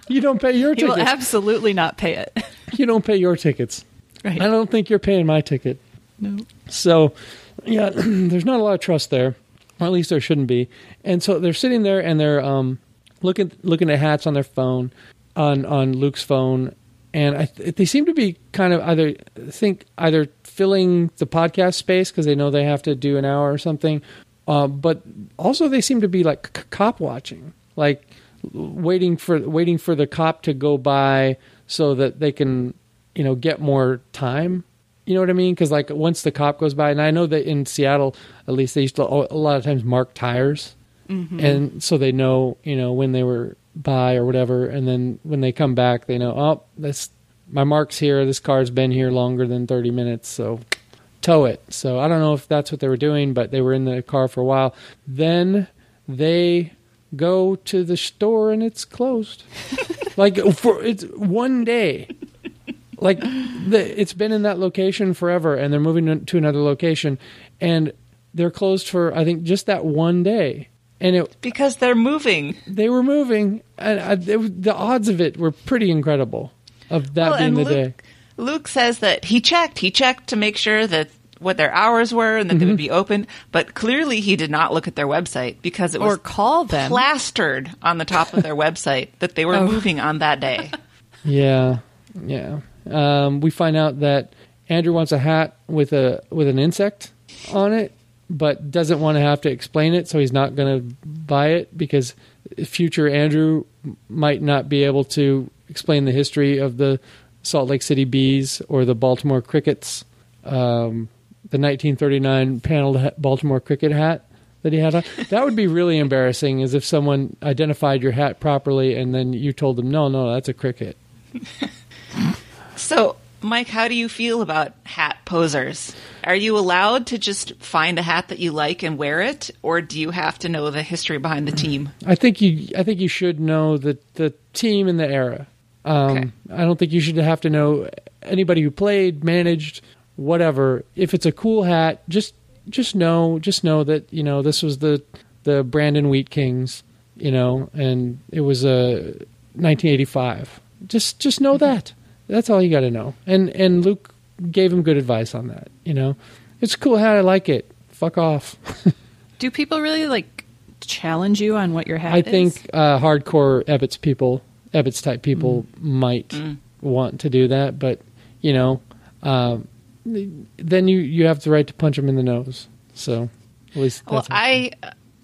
you don't pay your he will tickets. absolutely not pay it. you don't pay your tickets. Right? I don't think you're paying my ticket. No. So, yeah, there's not a lot of trust there, or at least there shouldn't be. And so they're sitting there and they're um, looking looking at hats on their phone, on on Luke's phone, and I th- they seem to be kind of either think either filling the podcast space because they know they have to do an hour or something, uh, but also they seem to be like c- cop watching, like waiting for waiting for the cop to go by so that they can you know get more time. You know what i mean? Because like once the cop goes by and i know that in seattle at least they used to a lot of times mark tires. And so they know you know when they were by or whatever, and then when they come back, they know, oh, this my mark's here. This car's been here longer than thirty minutes, so tow it. So I don't know if that's what they were doing, but they were in the car for a while. Then they go to the store and it's closed. like for it's one day. Like the, it's been in that location forever, and they're moving to another location, and they're closed for I think just that one day. And it Because they're moving. they were moving, and I, it, the odds of it were pretty incredible. Of that Well, being the Luke, day. Luke says that he checked. He checked to make sure that what their hours were and that they Mm-hmm. would be open. But clearly, he did not look at their website because it was Or call them. plastered on the top of their website that they were Oh. moving on that day. Yeah, yeah. Um, we find out that Andrew wants a hat with a with an insect on it, but doesn't want to have to explain it, so he's not going to buy it because future Andrew might not be able to explain the history of the Salt Lake City bees or the Baltimore crickets, um, the 1939 paneled Baltimore cricket hat that he had on. That would be really embarrassing, as if someone identified your hat properly and then you told them, "No, no, that's a cricket." So, Mike, how do you feel about hat posers? Are you allowed to just find a hat that you like and wear it, or do you have to know the history behind the team? I think you. I think you should know the the team and the era. Um, Okay. I don't think you should have to know anybody who played, managed, whatever. If it's a cool hat, just just know just know that you know this was the the Brandon Wheat Kings, you know, and it was a 1985. Just just know that. That's all you got to know. And and Luke gave him good advice on that. You know, it's a cool hat. I like it. Fuck off. Do people really like challenge you on what your hat I is? think uh, hardcore Ebbets people, Ebbets type people, Mm. might want to do that, but you know, um, then you you have the right to punch them in the nose. So at least Well, I,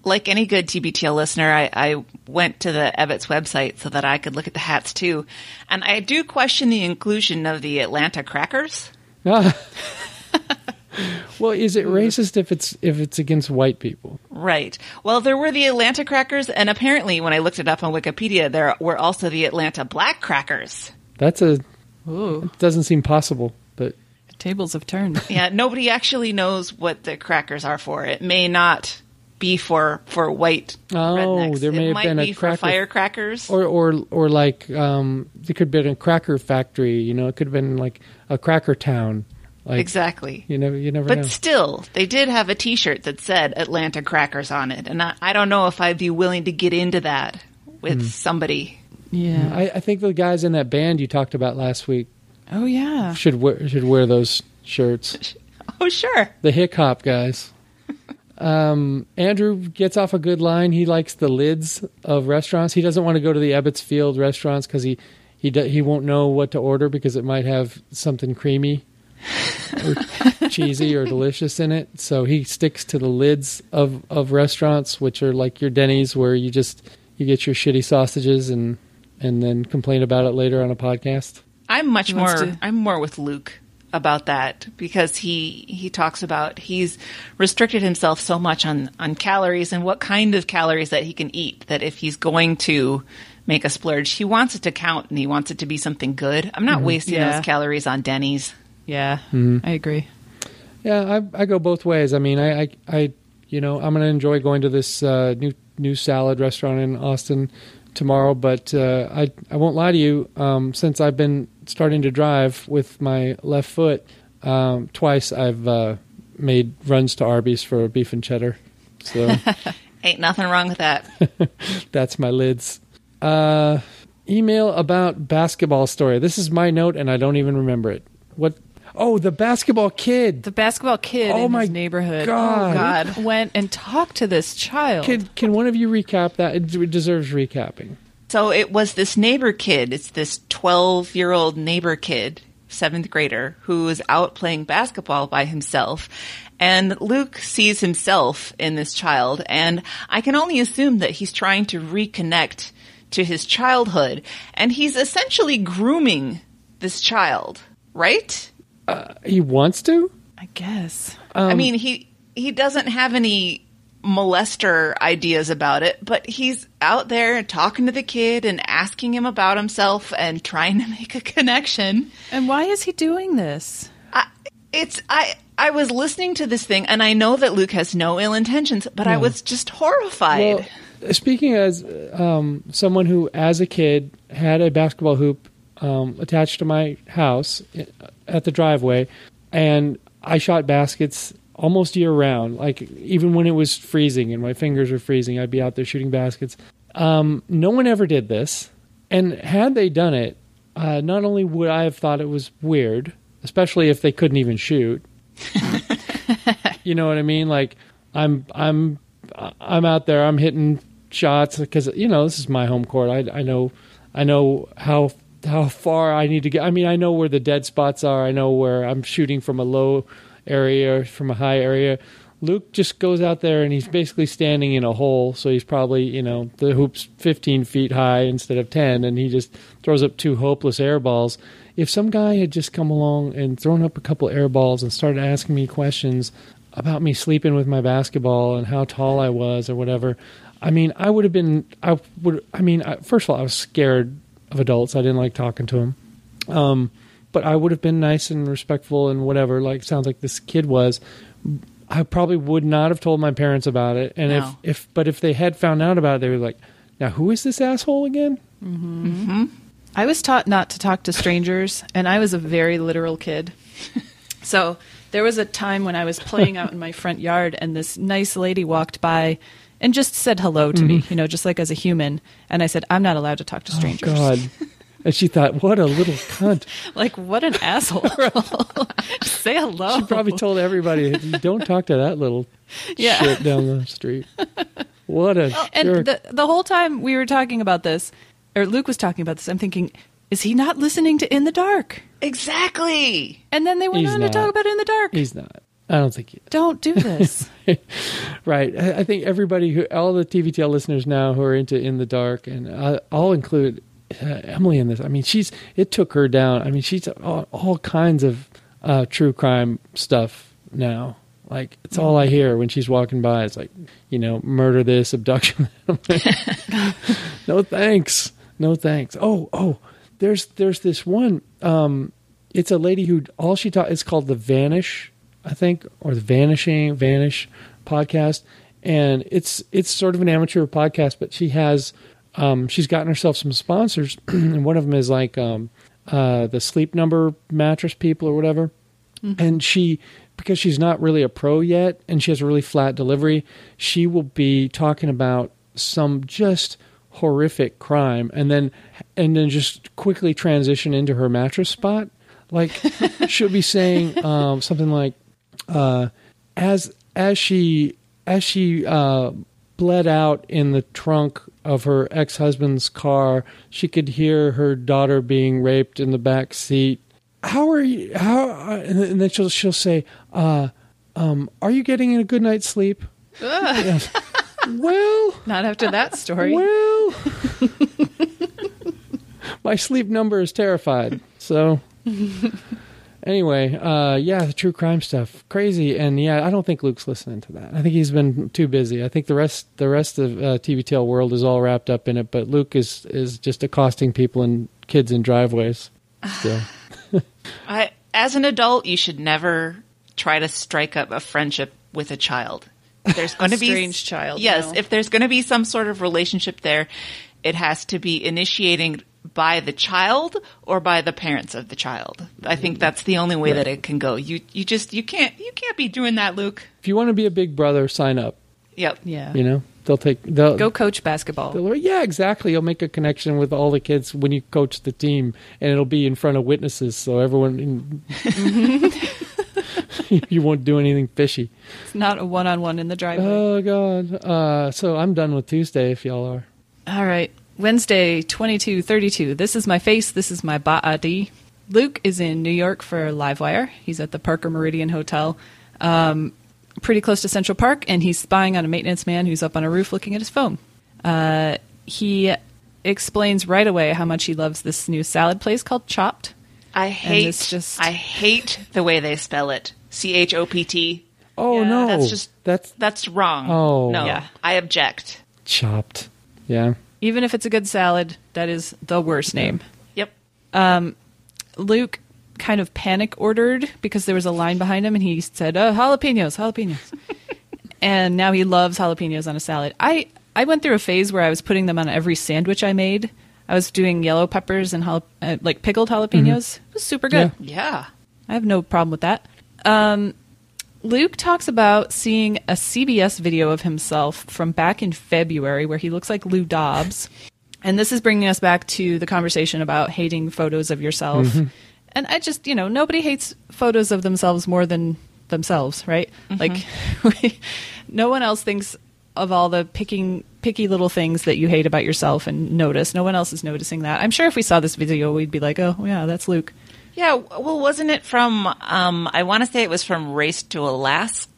like any good TBTL listener, I, I went to the Ebbets website so that I could look at the hats too. And I do question the inclusion of the Atlanta crackers. well, is it racist if it's if it's against white people? Right. Well, there were the Atlanta crackers, and apparently, when I looked it up on Wikipedia, there were also the Atlanta black crackers. That's a Ooh, doesn't seem possible, but tables have turned. Yeah, nobody actually knows what the crackers are for. It may not be for for white Oh, rednecks. there may it have might been a be for cracker- firecrackers. or or or like um, it could have been a cracker factory. You know, it could have been like a cracker town. Like exactly. you never you never But know. still, they did have a T-shirt that said Atlanta Crackers on it, and I, I don't know if I'd be willing to get into that with Hmm. somebody. Yeah. I, I think the guys in that band you talked about last week oh yeah. should wear should wear those shirts. Oh, sure. The hick hop guys. Um, Andrew gets off a good line. He likes the lids of restaurants. He doesn't want to go to the Ebbets Field restaurants because he he do, he won't know what to order because it might have something creamy or cheesy or delicious in it. So he sticks to the lids of of restaurants, which are like your Denny's, where you just you get your shitty sausages and and then complain about it later on a podcast. I'm much more. to- I'm more with Luke about that because he he talks about he's restricted himself so much on on calories and what kind of calories that he can eat that if he's going to make a splurge he wants it to count and he wants it to be something good i'm not wasting Yeah. those calories on denny's Yeah. Mm-hmm. I agree. Yeah, I I go both ways. I mean, I I, I you know I'm gonna enjoy going to this uh, new new salad restaurant in Austin tomorrow, but uh, I I won't lie to you. Um, since I've been starting to drive with my left foot, um, twice I've uh, made runs to Arby's for beef and cheddar. So ain't nothing wrong with that that's my lids. Uh, email about basketball story. This is my note, and I don't even remember it. What? Oh, the basketball kid. The basketball kid Oh in my his neighborhood God. Oh, God. went and talked to this child. Can can one of you recap that? It deserves recapping. So it was this neighbor kid. It's this 12 year old neighbor kid, seventh grader, who is out playing basketball by himself. And Luke sees himself in this child. And I can only assume that he's trying to reconnect to his childhood. And he's essentially grooming this child, right? Uh, he wants to. I guess. I um, mean, he, he doesn't have any molester ideas about it, but he's out there talking to the kid and asking him about himself and trying to make a connection. And why is he doing this? I, it's I I was listening to this thing and I know that Luke has no ill intentions, but I was just horrified. Well, speaking as um, someone who, as a kid, had a basketball hoop um, attached to my house at the driveway, and I shot baskets almost year round. Like even when it was freezing and my fingers were freezing, I'd be out there shooting baskets. Um, no one ever did this, and had they done it, uh, not only would I have thought it was weird, especially if they couldn't even shoot. you know what I mean? Like I'm I'm I'm out there. I'm hitting shots because you know this is my home court. I I know I know how how far I need to get. I mean I know where the dead spots are. I know where I'm shooting from a low area from a high area. Luke just goes out there and he's basically standing in a hole, so he's probably you know the hoop's 15 feet high instead of 10, and he just throws up two hopeless air balls. If some guy had just come along and thrown up a couple air balls and started asking me questions about me sleeping with my basketball and how tall I was or whatever, I mean, I would have been. I would. I mean, I, first of all, I was scared of adults. I didn't like talking to them. Um, but I would have been nice and respectful and whatever. Like sounds like this kid was. I probably would not have told my parents about it. And No. if if but if they had found out about it, they were like, "Now who is this asshole again?" Mm-hmm. Mm-hmm. I was taught not to talk to strangers, and I was a very literal kid. so there was a time when I was playing out in my front yard, and this nice lady walked by and just said hello to me, mm-hmm. you know, just like as a human. And I said, I'm not allowed to talk to oh, strangers. Oh God. And she thought, "What a little cunt." Like, what an asshole. Say hello. She probably told everybody, "Don't talk to that little Yeah. shit down the street." What a and jerk! the, the whole time we were talking about this, or Luke was talking about this, I'm thinking, is he not listening to In the Dark? exactly. And then they went He's on not. to talk about In the Dark. He's not. I don't think he. Don't do this. Right. I I think everybody who, all the TBTL listeners now who are into In the Dark, and I, I'll include uh, Emily in this. I mean, she's, it took her down. I mean, she's all, all kinds of uh, true crime stuff now. Like, it's all I hear when she's walking by. It's like, you know, murder this, abduction. no thanks. No thanks. Oh, oh, there's, there's this one. Um, it's a lady who, all she taught, it's called The Vanish, I think, or The Vanishing, Vanish podcast. And it's, it's sort of an amateur podcast, but she has, um, she's gotten herself some sponsors. and one of them is like, um, uh, the sleep number mattress people or whatever and she because she's not really a pro yet and she has a really flat delivery she will be talking about some just horrific crime and then and then just quickly transition into her mattress spot like she'll be saying um, something like uh, as as she as she uh, bled out in the trunk of her ex-husband's car she could hear her daughter being raped in the back seat how are you how uh, and then- and then she'll she'll say uh um are you getting a good night's sleep Yes. well not after that story. well my sleep number is terrified so anyway uh yeah the true crime stuff. Crazy. And yeah i don't think luke's listening to that. I think he's been too busy. I think the rest the rest of uh, tbtl world is all wrapped up in it but luke is is just accosting people and kids in driveways. Still I, as an adult, you should never try to strike up a friendship with a child. There's going to be strange child, Yes, no. if there's going to be some sort of relationship there, it has to be initiating by the child or by the parents of the child. I think that's the only way that it can go. You you just you can't you can't be doing that, Luke. if you want to be a big brother sign up Yep. Yeah. You know, they'll take they'll Go coach basketball. Yeah, exactly. You'll make a connection with all the kids when you coach the team, and it'll be in front of witnesses, so everyone you won't do anything fishy. It's not a one on one in the driveway. Oh God! Uh, so I'm done with Tuesday. If y'all are, All right. Wednesday, 2232. This is my face. This is my body. Luke is in New York for Livewire. He's at the Parker Meridien Hotel, um, pretty close to Central Park, and he's spying on a maintenance man who's up on a roof looking at his phone. Uh, he explains right away how much he loves this new salad place called Chopt. I hate it's just- I hate the way they spell it. C H O P T. Oh Yeah, no, that's just- that's That's wrong. Oh. no, Yeah. I object. chopped. Yeah. Even if it's a good salad, that is the worst name. Yep. Luke kind of panic ordered because there was a line behind him and he said, oh, jalapenos, jalapenos. and now he loves jalapenos on a salad. I, I went through a phase where I was putting them on every sandwich I made. I was doing yellow peppers and jala- uh, like pickled jalapenos. It was super good. Yeah. Yeah. I have no problem with that. Um, Luke talks about seeing a CBS video of himself from back in February where he looks like Lou Dobbs. And this is bringing us back to the conversation about hating photos of yourself. Mm-hmm. And I just, you know, nobody hates photos of themselves more than themselves, right? Mm-hmm. Like, we, no one else thinks of all the picking picky little things that you hate about yourself and notice. No one else is noticing that. I'm sure if we saw this video, we'd be like, oh, yeah, that's Luke. Yeah. Well, wasn't it from? Um, I want to say it was from Race to Alaska.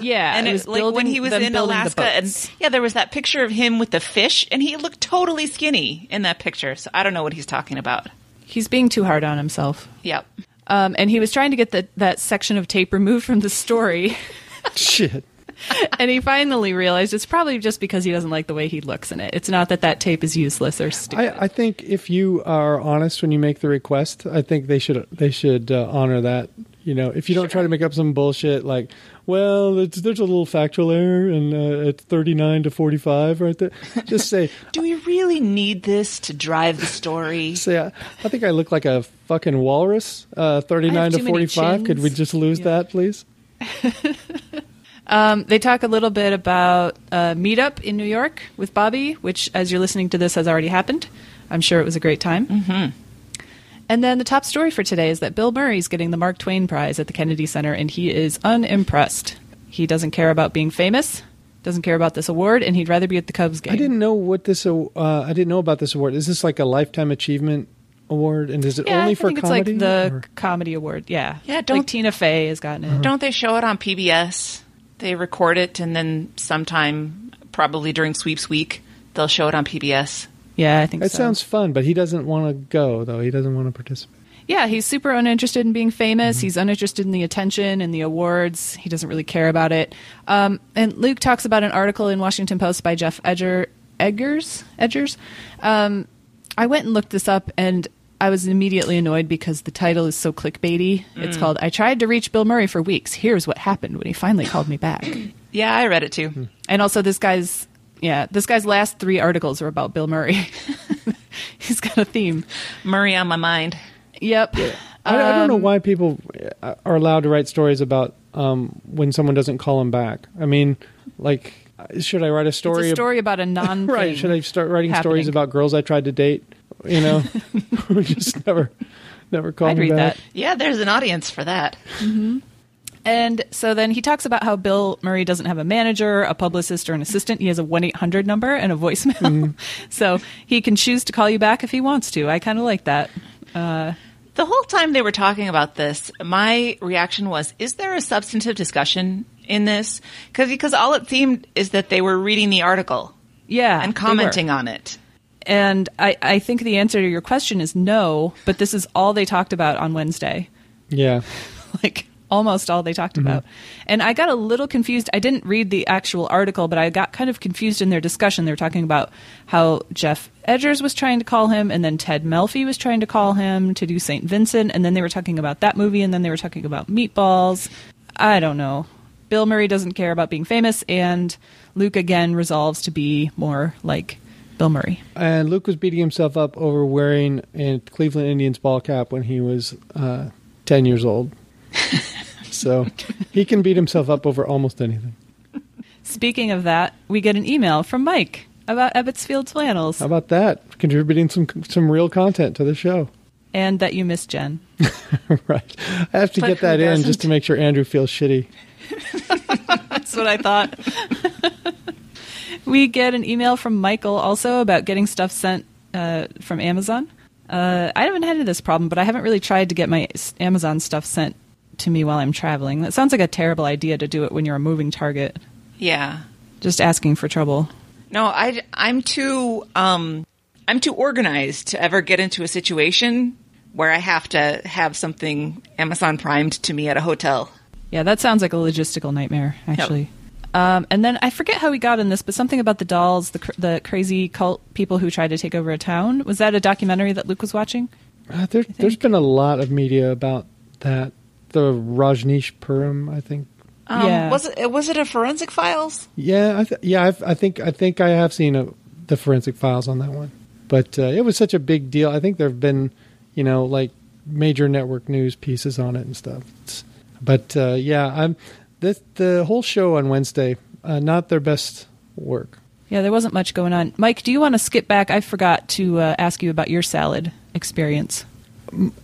Yeah, and it it was like when he was in Alaska, and yeah, there was that picture of him with the fish, and he looked totally skinny in that picture. So I don't know what he's talking about. He's being too hard on himself. Yep. Um, and he was trying to get the, that section of tape removed from the story. Shit. and he finally realized it's probably just because he doesn't like the way he looks in it. It's not that that tape is useless or stupid. I, I think if you are honest when you make the request, I think they should they should uh, honor that. You know, if you don't try to make up some bullshit like, well, it's, there's a little factual error and uh, it's 39 to 45 right there. Just say, Do we really need this to drive the story? say, I, I think I look like a fucking walrus. Uh, 39 to 45. Could we just lose Yeah. that, please? Um, they talk a little bit about a meetup in New York with Bobby, which, as you're listening to this, has already happened. I'm sure it was a great time. Mm-hmm. And then the top story for today is that Bill Murray's getting the Mark Twain Prize at the Kennedy Center, and he is unimpressed. He doesn't care about being famous, doesn't care about this award, and he'd rather be at the Cubs game. I didn't know what this. Uh, I didn't know about this award. Is this like a lifetime achievement award? And is it Yeah, only I for think comedy? it's like the or- comedy award. Yeah, Yeah, don't- Tina Fey has gotten it. Don't they show it on PBS? They record it, and then sometime, probably during Sweeps Week, they'll show it on PBS. Yeah, I think That so. sounds fun, but he doesn't want to go though. He doesn't want to participate. Yeah, he's super uninterested in being famous. He's uninterested in the attention and the awards. He doesn't really care about it. Um, and Luke talks about an article in Washington Post by Geoff Edger, Eggers. Edgers. Um, I went and looked this up, and I was immediately annoyed because the title is so clickbaity. It's called "I tried to reach Bill Murray for weeks. Here's what happened when he finally called me back." Yeah, I read it too. And also, this guy's yeah, this guy's last three articles are about Bill Murray. He's got a theme. Murray on my mind. Yep. I, I don't Um, know why people uh, are allowed to write stories about um, when someone doesn't call them back. I mean, like, should I write a It's story? a ab- story about a non right? Should I start writing stories about girls I tried to date? You know, we just never, never call I'd read back. that. Yeah, there's an audience for that. And so then he talks about how Bill Murray doesn't have a manager, a publicist, or an assistant. He has a 1 800 number and a voicemail. so he can choose to call you back if he wants to. I kind of like that. Uh, The whole time they were talking about this, my reaction was, is there a substantive discussion in this? Cause, because all it seemed is that they were reading the article yeah. and commenting on it. And I, I think the answer to your question is no, but this is all they talked about on Wednesday. Yeah, like almost all they talked mm-hmm. about. And I got a little confused. I didn't read the actual article, but I got kind of confused in their discussion. They were talking about how Geoff Edgers was trying to call him, and then Ted Melfi was trying to call him to do St. Vincent, and then they were talking about that movie, and then they were talking about meatballs. I don't know. Bill Murray doesn't care about being famous, and Luke again resolves to be more like Bill Murray. and Luke was beating himself up over wearing a Cleveland Indians ball cap when he was uh, ten years old. so he can beat himself up over almost anything. Speaking of that, we get an email from Mike about Ebbets Field flannels. How about that? Contributing some some real content to the show. and that you miss Jen. right. I have to But get that in just to make sure Andrew feels shitty. That's what I thought. We get an email from Michael also about getting stuff sent uh, from Amazon. Uh, I haven't had this problem, but I haven't really tried to get my Amazon stuff sent to me while I'm traveling. That sounds like a terrible idea to do it when you're a moving target. Yeah. Just asking for trouble. No, I, I'm too, um, I'm too organized to ever get into a situation where I have to have something Amazon primed to me at a hotel. Yeah, that sounds like a logistical nightmare, actually. Um, and then I forget how we got in this, but something about the dolls, the cr- the crazy cult people who tried to take over a town. Was that a documentary that Luke was watching? Uh, there, there's been a lot of media about that. The Rajneeshpuram, I think. Um, Yeah. Was it was it a forensic files? Yeah, I th- yeah, I've, I think I think I have seen a, the forensic files on that one, but uh, it was such a big deal. I think there have been, you know, like major network news pieces on it and stuff. It's, but uh, yeah, I'm the the whole show on Wednesday, uh, not their best work. Yeah, there wasn't much going on. Mike, do you want to skip back? I forgot to uh, ask you about your salad experience.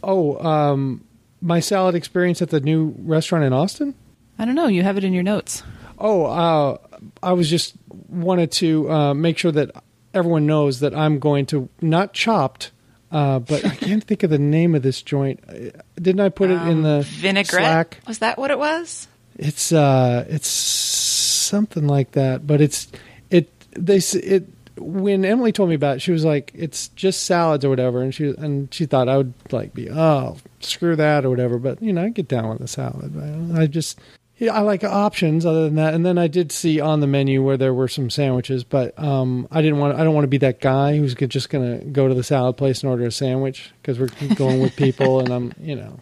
Oh, um, my salad experience at the new restaurant in Austin. I don't know. You have it in your notes. Oh, uh, I was just wanted to uh, make sure that everyone knows that I'm going to not Chopt, uh, but I can't think of the name of this joint. Uh, Didn't I put it in the Vinaigrette. Slack? Was that what it was? It's uh, it's something like that, but it's it. They it when Emily told me about it, she was like, "It's just salads or whatever," and she and she thought I would like be oh screw that or whatever. But you know, I get down with the salad. I, I just yeah, I like options other than that. And then I did see on the menu where there were some sandwiches, but um, I didn't want I don't want to be that guy who's just gonna go to the salad place and order a sandwich because we're going with people, and I'm you know.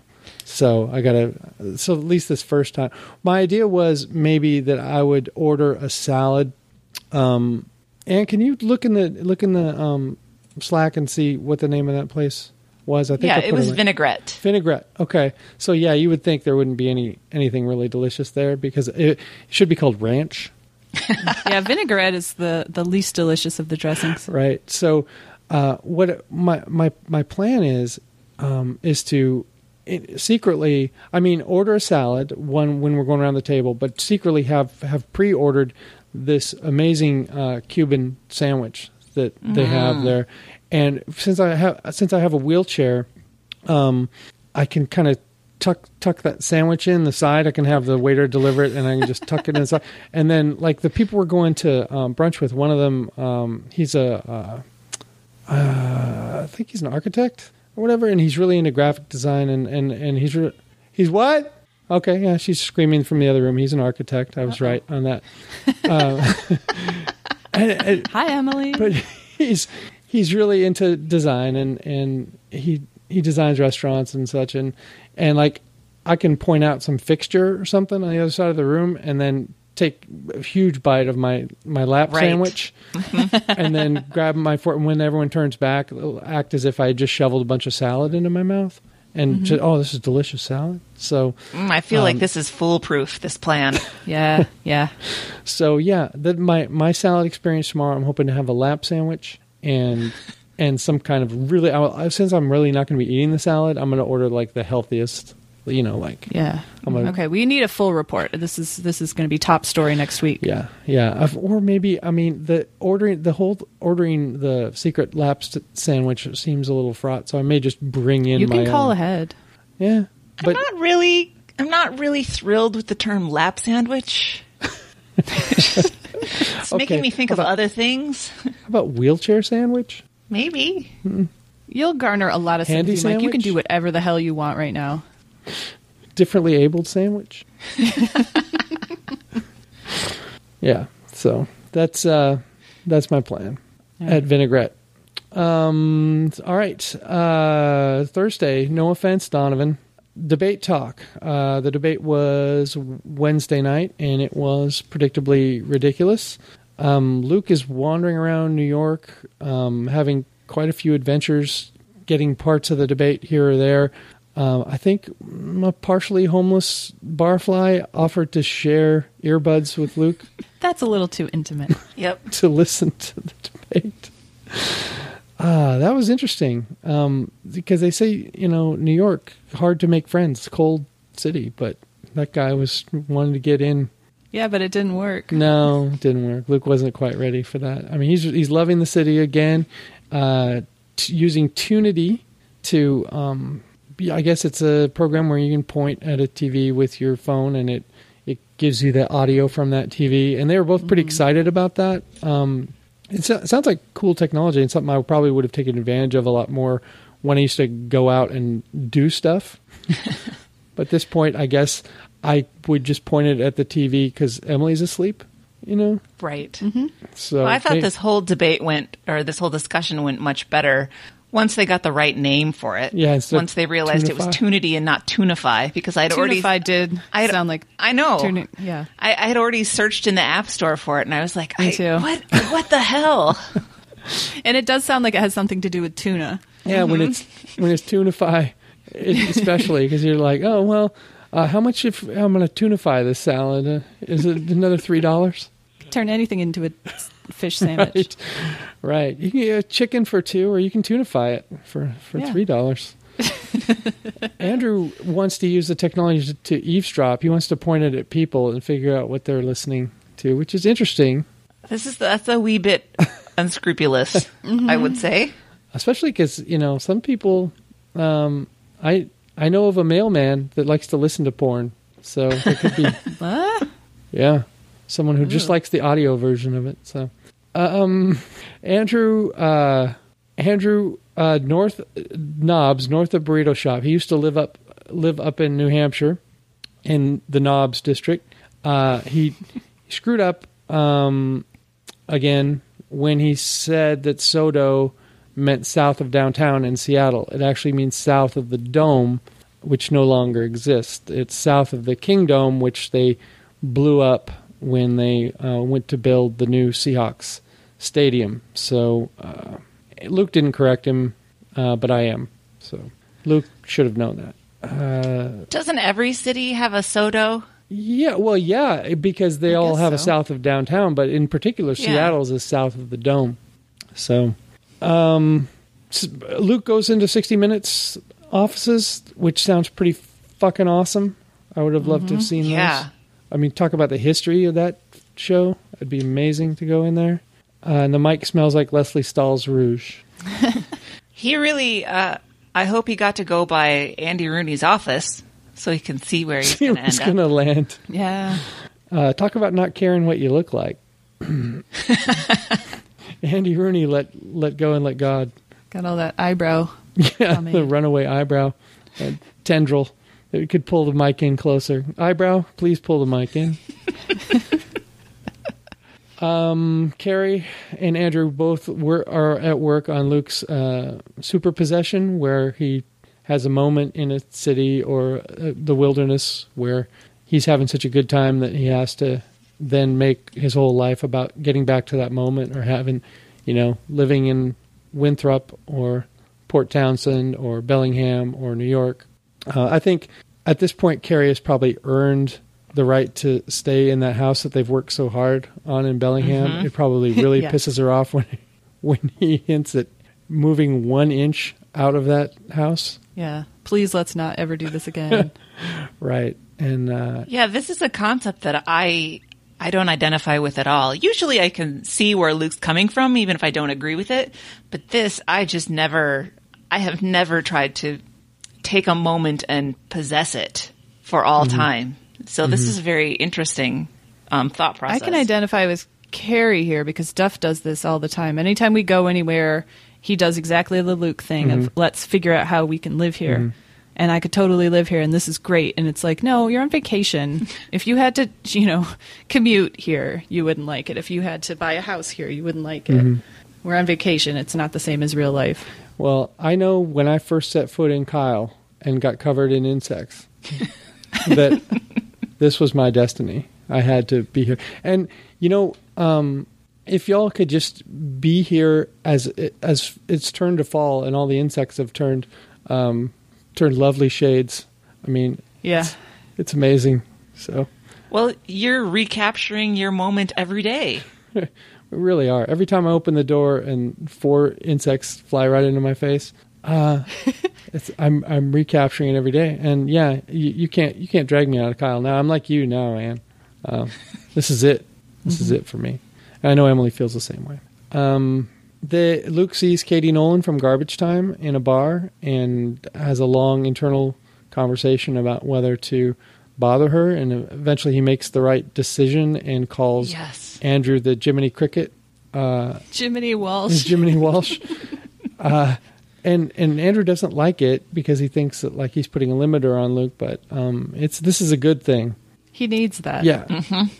So I gotta. So at least this first time, my idea was maybe that I would order a salad. Um, and can you look in the look in the um, Slack and see what the name of that place was? I think Yeah, I it was in- vinaigrette. vinaigrette. Okay, so yeah, you would think there wouldn't be any anything really delicious there because it, it should be called ranch, yeah, vinaigrette is the, the least delicious of the dressings. right? So, uh, what my my my plan is um, is to it, secretly, I mean, order a salad one when we're going around the table, but secretly have have pre-ordered this amazing uh, Cuban sandwich that they have there. And since I have since I have a wheelchair, um, I can kind of tuck tuck that sandwich in the side. I can have the waiter deliver it, and I can just tuck it inside. And then, like the people we're going to um, brunch with, one of them, um, he's a, uh, uh, I think he's an architect or whatever, and he's really into graphic design, and and and he's re- he's what? Okay, yeah, she's screaming from the other room. He's an architect. I was right on that. Um, and- and- Hi, Emily. but he's he's really into design and and he he designs restaurants and such and and like I can point out some fixture or something on the other side of the room and then take a huge bite of my my lap Right. sandwich and then grab my fork and when everyone turns back act as if I just shoveled a bunch of salad into my mouth and just, oh this is delicious salad so Mm, I feel like Um, this is foolproof. This plan. yeah, yeah. So yeah, that my my salad experience tomorrow. I'm hoping to have a lap sandwich and and some kind of really. I, since I'm really not going to be eating the salad, I'm going to order like the healthiest. You know, like Yeah. I'm gonna- okay, we need a full report. This is this is going to be top story next week. yeah, yeah, I've- or maybe I mean the ordering the whole ordering the secret lap sandwich seems a little fraught. So I may just bring in You my can call own. ahead. Yeah, but I'm not really. I'm not really thrilled with the term lap sandwich. it's making me think how of other things. how about wheelchair sandwich? Maybe. Hmm. You'll garner a lot of Handy sympathy, Mike. You can do whatever the hell you want right now. Differently abled sandwich. yeah, so that's uh that's my plan at vinaigrette. Um all right. Uh Thursday, no offense, Donovan. Debate talk. Uh the debate was Wednesday night and it was predictably ridiculous. Um Luke is wandering around New York, um having quite a few adventures getting parts of the debate here or there. Um, I think a partially homeless barfly offered to share earbuds with Luke That's a little too intimate. Yep. to listen to the debate. Ah, that was interesting um, because they say you know New York hard to make friends, cold city, but that guy was wanting to get in. yeah, but it didn't work. No, it didn't work. Luke wasn't quite ready for that. I mean, he's he's loving the city again, uh, t- using Tunity to. Um, I guess it's a program where you can point at a TV with your phone, and it it gives you the audio from that TV. And they were both pretty excited about that. Um, it, sounds like cool technology and something I probably would have taken advantage of a lot more when I used to go out and do stuff. but at this point, I guess I would just point it at the TV because Emily's asleep. You know, Right. so Well, I thought hey, this whole debate went, or this whole discussion went much better once they got the right name for it. Yeah, instead Once they realized it was Tunity and not Tunify, because I'd already. Tunify did I had- sound like I know. Tuni- yeah. I, I had already searched in the App Store for it, and I was like, Me I, too. What? What the hell? and it does sound like it has something to do with tuna. Yeah, when Mm-hmm. it's when it's tunify, it- especially because you're like, oh well, uh, how much if I'm going to tunify this salad? Uh, is it another three dollars? Turn anything into a fish sandwich. Right, right. You can get a chicken for two, or you can tunify it for for Yeah. three dollars. Andrew wants to use the technology to, to eavesdrop. He wants to point it at people and figure out what they're listening to, which is interesting, This is that's a wee bit unscrupulous, I would say. especially because you know some people. Um, I I know of a mailman that likes to listen to porn, so it could be Yeah, someone who just likes the audio version of it. So, um, Andrew, uh, Andrew, uh, North Knobs, north of Burrito Shop. He used to live up live up in New Hampshire, in the Knobs district. Uh, he screwed up um, again when he said that Sodo meant south of downtown in Seattle. It actually means south of the Dome, which no longer exists. It's south of the Kingdome, which they blew up when they uh, went to build the new Seahawks stadium. So uh, Luke didn't correct him, uh, but I am. So Luke should have known that. Uh, Doesn't every city have a Sodo? yeah, well, yeah, because they I all have a south of downtown, but in particular, Yeah. Seattle's is south of the dome. So, um, Luke goes into 60 Minutes offices, which sounds pretty fucking awesome. I would have loved to have seen Yeah. those. I mean, talk about the history of that show. It'd be amazing to go in there. Uh, and the mic smells like Lesley Stahl's Rouge. He really. Uh, I hope he got to go by Andy Rooney's office so he can see where he's going to end going up. land. Yeah. Uh, talk about not caring what you look like. Andy Rooney let let go and let God. Got all that eyebrow. Yeah, Coming. the runaway eyebrow, uh, tendril. It could pull the mic in closer. Eyebrow, please pull the mic in. um, Carrie and Andrew both were, are at work on Luke's uh, super possession, where he has a moment in a city or uh, the wilderness where he's having such a good time that he has to then make his whole life about getting back to that moment or having, you know, living in Winthrop or Port Townsend or Bellingham or New York. Uh, I think at this point, Carrie has probably earned the right to stay in that house that they've worked so hard on in Bellingham. It probably really Yeah. pisses her off when when he hints at moving one inch out of that house. Yeah. Please let's not ever do this again. Right. And uh, Yeah, this is a concept that I I don't identify with at all. Usually I can see where Luke's coming from even if I don't agree with it, but this I just never I have never tried to take a moment and possess it for all Mm-hmm. time. So this is a very interesting um, thought process. I can identify with Carrie here because Duff does this all the time. Anytime we go anywhere, he does exactly the Luke thing of let's figure out how we can live here. And I could totally live here and this is great. And it's like, no, you're on vacation. if you had to, you know, commute here, you wouldn't like it. If you had to buy a house here, you wouldn't like it. We're on vacation. It's not the same as real life. Well, I know when I first set foot in Kyle and got covered in insects that this was my destiny. I had to be here. And you know, um, if y'all could just be here as as it's turned to fall and all the insects have turned um, turned lovely shades. I mean, Yeah. it's amazing. So Well, you're recapturing your moment every day. we really are. Every time I open the door and four insects fly right into my face, uh, it's, I'm I'm recapturing it every day. And yeah, you, you can't you can't drag me out of Kyle now. I'm like you now, Anne. Um, this is it. This is it for me. And I know Emily feels the same way. Um, the Luke sees Katie Nolan from Garbage Time in a bar and has a long internal conversation about whether to bother her. And eventually, he makes the right decision and calls Yes. Andrew the Jiminy Cricket, uh, Jiminy Walsh. Jiminy Walsh, uh, and and Andrew doesn't like it because he thinks that like he's putting a limiter on Luke. But um, it's this is a good thing. He needs that. Yeah,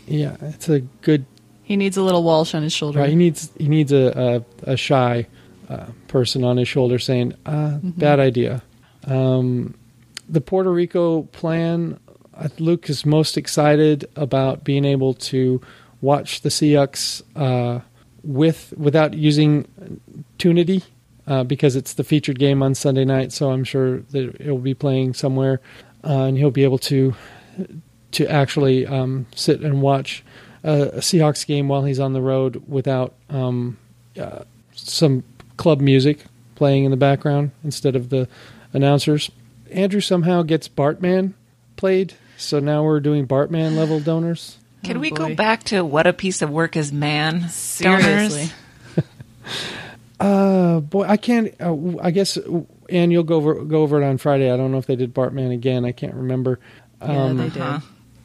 yeah, it's a good. He needs a little Walsh on his shoulder. Right, he needs he needs a a, a shy uh, person on his shoulder saying, uh, "Bad idea." Um, the Puerto Rico plan. Luke is most excited about being able to watch the Seahawks uh, with without using Tunity uh, because it's the featured game on Sunday night. So I'm sure that it will be playing somewhere, uh, and he'll be able to to actually um, sit and watch a, a Seahawks game while he's on the road without um, uh, some club music playing in the background instead of the announcers. Andrew somehow gets Bartman played, so now we're doing Bartman level donors. Can Oh, we go back to what a piece of work is man? Seriously. Uh, boy, I can't. Uh, I guess, uh, Ann, you'll go over go over it on Friday. I don't know if they did Bartman again. I can't remember. Yeah, Um, they did. huh.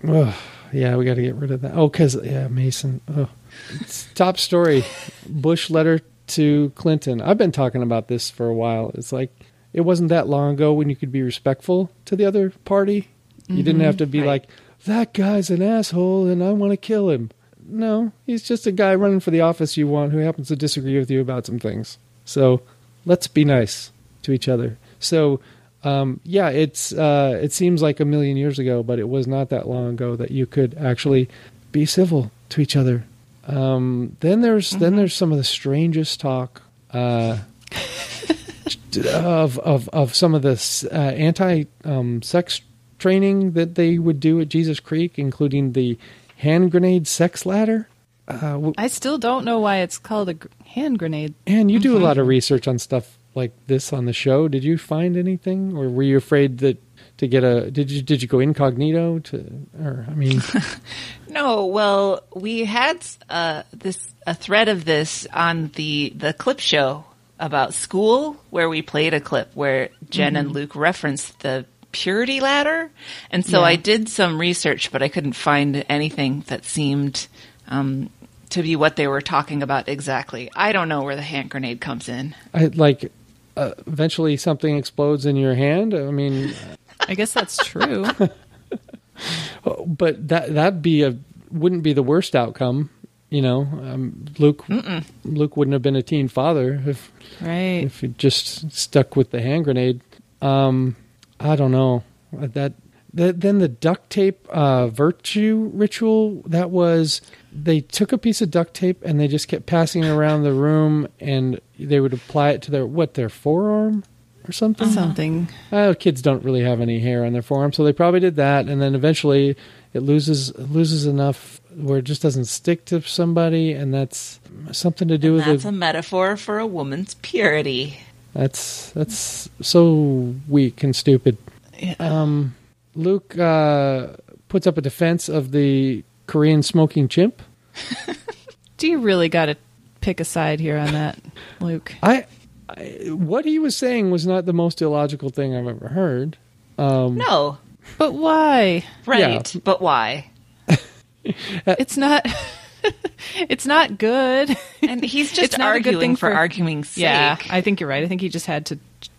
Ugh, yeah, we got to get rid of that. Oh, because yeah, Mason. Ugh. It's top story: Bush letter to Clinton. I've been talking about this for a while. It's like it wasn't that long ago when you could be respectful to the other party. You didn't have to be Right. like that guy's an asshole and I want to kill him. No, he's just a guy running for the office you want who happens to disagree with you about some things. So let's be nice to each other. So um, yeah, it's uh, it seems like a million years ago, but it was not that long ago that you could actually be civil to each other. Um, then there's then there's some of the strangest talk uh, of of of some of this uh, anti um, sex training that they would do at Jesus Creek, including the hand grenade sex ladder. Uh, w- I still don't know why it's called a hand grenade. and you do a lot of research on stuff like this on the show. Did you find anything, or were you afraid that to get a? Did you did you go incognito to? Or I mean, No, well, we had uh, this a thread of this on the the clip show about school where we played a clip where Jen and Luke referenced the purity ladder, and so Yeah. I did some research, but I couldn't find anything that seemed um, to be what they were talking about exactly. I don't know where the hand grenade comes in. I like. Uh, eventually, something explodes in your hand. I mean, I guess that's true. but that that'd be a wouldn't be the worst outcome. You know, um, Luke Luke wouldn't have been a teen father if right. if he just stuck with the hand grenade. Um, I don't know that. that then the duct tape uh, virtue ritual that was they took a piece of duct tape and they just kept passing it around the room and they would apply it to their what their forearm or something. Something. Uh, kids don't really have any hair on their forearm, so they probably did that, and then eventually it loses loses enough where it just doesn't stick to somebody, and that's something to do with That's a metaphor for a woman's purity. That's that's so weak and stupid. Yeah. Um, Luke uh, puts up a defense of the Korean smoking chimp. Do you really got to pick a side here on that, Luke? I, I what he was saying was not the most illogical thing I've ever heard. Um, No, But why? right? Yeah. But why? It's not. it's not good. And he's just It's not a good arguing thing for, for- arguing's sake. Yeah, I think you're right. I think he just had to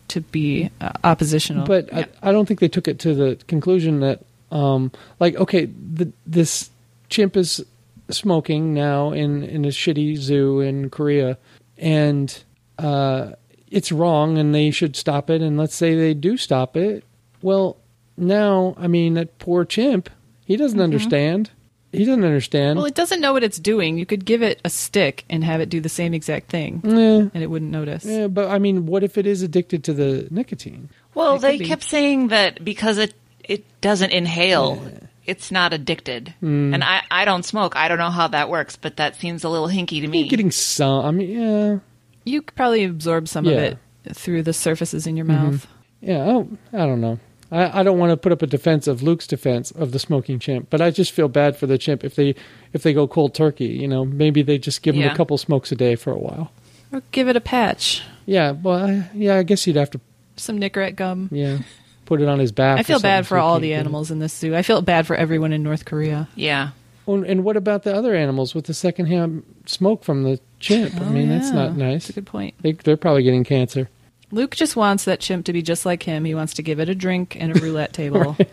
to be uh, oppositional. but I, I don't think they took it to the conclusion that, um, like, okay, the, this chimp is smoking now in in a shitty zoo in Korea, and uh, it's wrong, and they should stop it. And let's say they do stop it. Well, now, I mean, that poor chimp, he doesn't understand. He doesn't understand. well, it doesn't know what it's doing. You could give it a stick and have it do the same exact thing, Eh, and it wouldn't notice. yeah, but I mean, what if it is addicted to the nicotine? Well, It they kept saying that because it it doesn't inhale, it's not addicted. Hmm. And I I don't smoke. I don't know how that works, but that seems a little hinky to me. You're getting some. I mean, yeah. You could probably absorb some of it through the surfaces in your mouth. Yeah, I don't, I don't know. I, I don't want to put up a defense of Luke's defense of the smoking chimp, but I just feel bad for the chimp if they if they go cold turkey. You know, maybe they just give him Yeah. a couple smokes a day for a while. Or give it a patch, Yeah, well, I, yeah, I guess you'd have to some Nicorette gum. yeah put it on his back. I feel bad for he all the animals in this zoo. I feel bad for everyone in North Korea. yeah. Oh, and what about the other animals with the secondhand smoke from the chimp? I Oh, mean, that's not nice. That's a good point. They, they're probably getting cancer. Luke just wants that chimp to be just like him. He wants to give it a drink and a roulette table.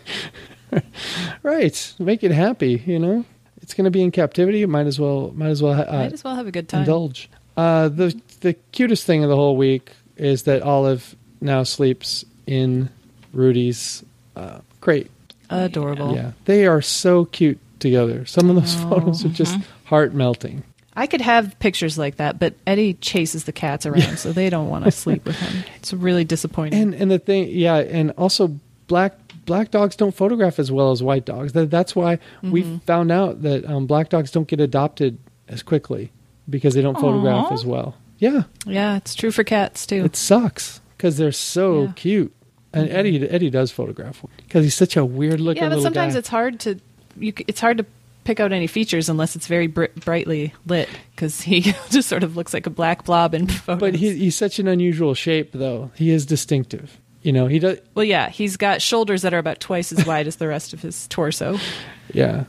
Right. Make it happy, you know? It's going to be in captivity. Might as well, might as well uh, Might as well have a good time. indulge. Uh, the the cutest thing of the whole week is that Olive now sleeps in Rudy's uh, crate. Adorable. Yeah, they are so cute together. Some of those photos are just heart melting. I could have pictures like that, but Eddie chases the cats around, so they don't want to sleep with him. It's really disappointing. And and the thing, yeah, and also black black dogs don't photograph as well as white dogs. That, that's why we found out that um, black dogs don't get adopted as quickly because they don't photograph as well. Yeah, yeah, it's true for cats too. it sucks because they're so Yeah. cute. And Eddie Eddie does photograph because he's such a weird looking yeah, but sometimes guy. it's hard to you. It's hard to pick out any features unless it's very br- brightly lit because he just sort of looks like a black blob in photos. but he, he's such an unusual shape, though. He is distinctive. You know, he does. well, yeah, he's got shoulders that are about twice as wide as the rest of his torso. Yeah,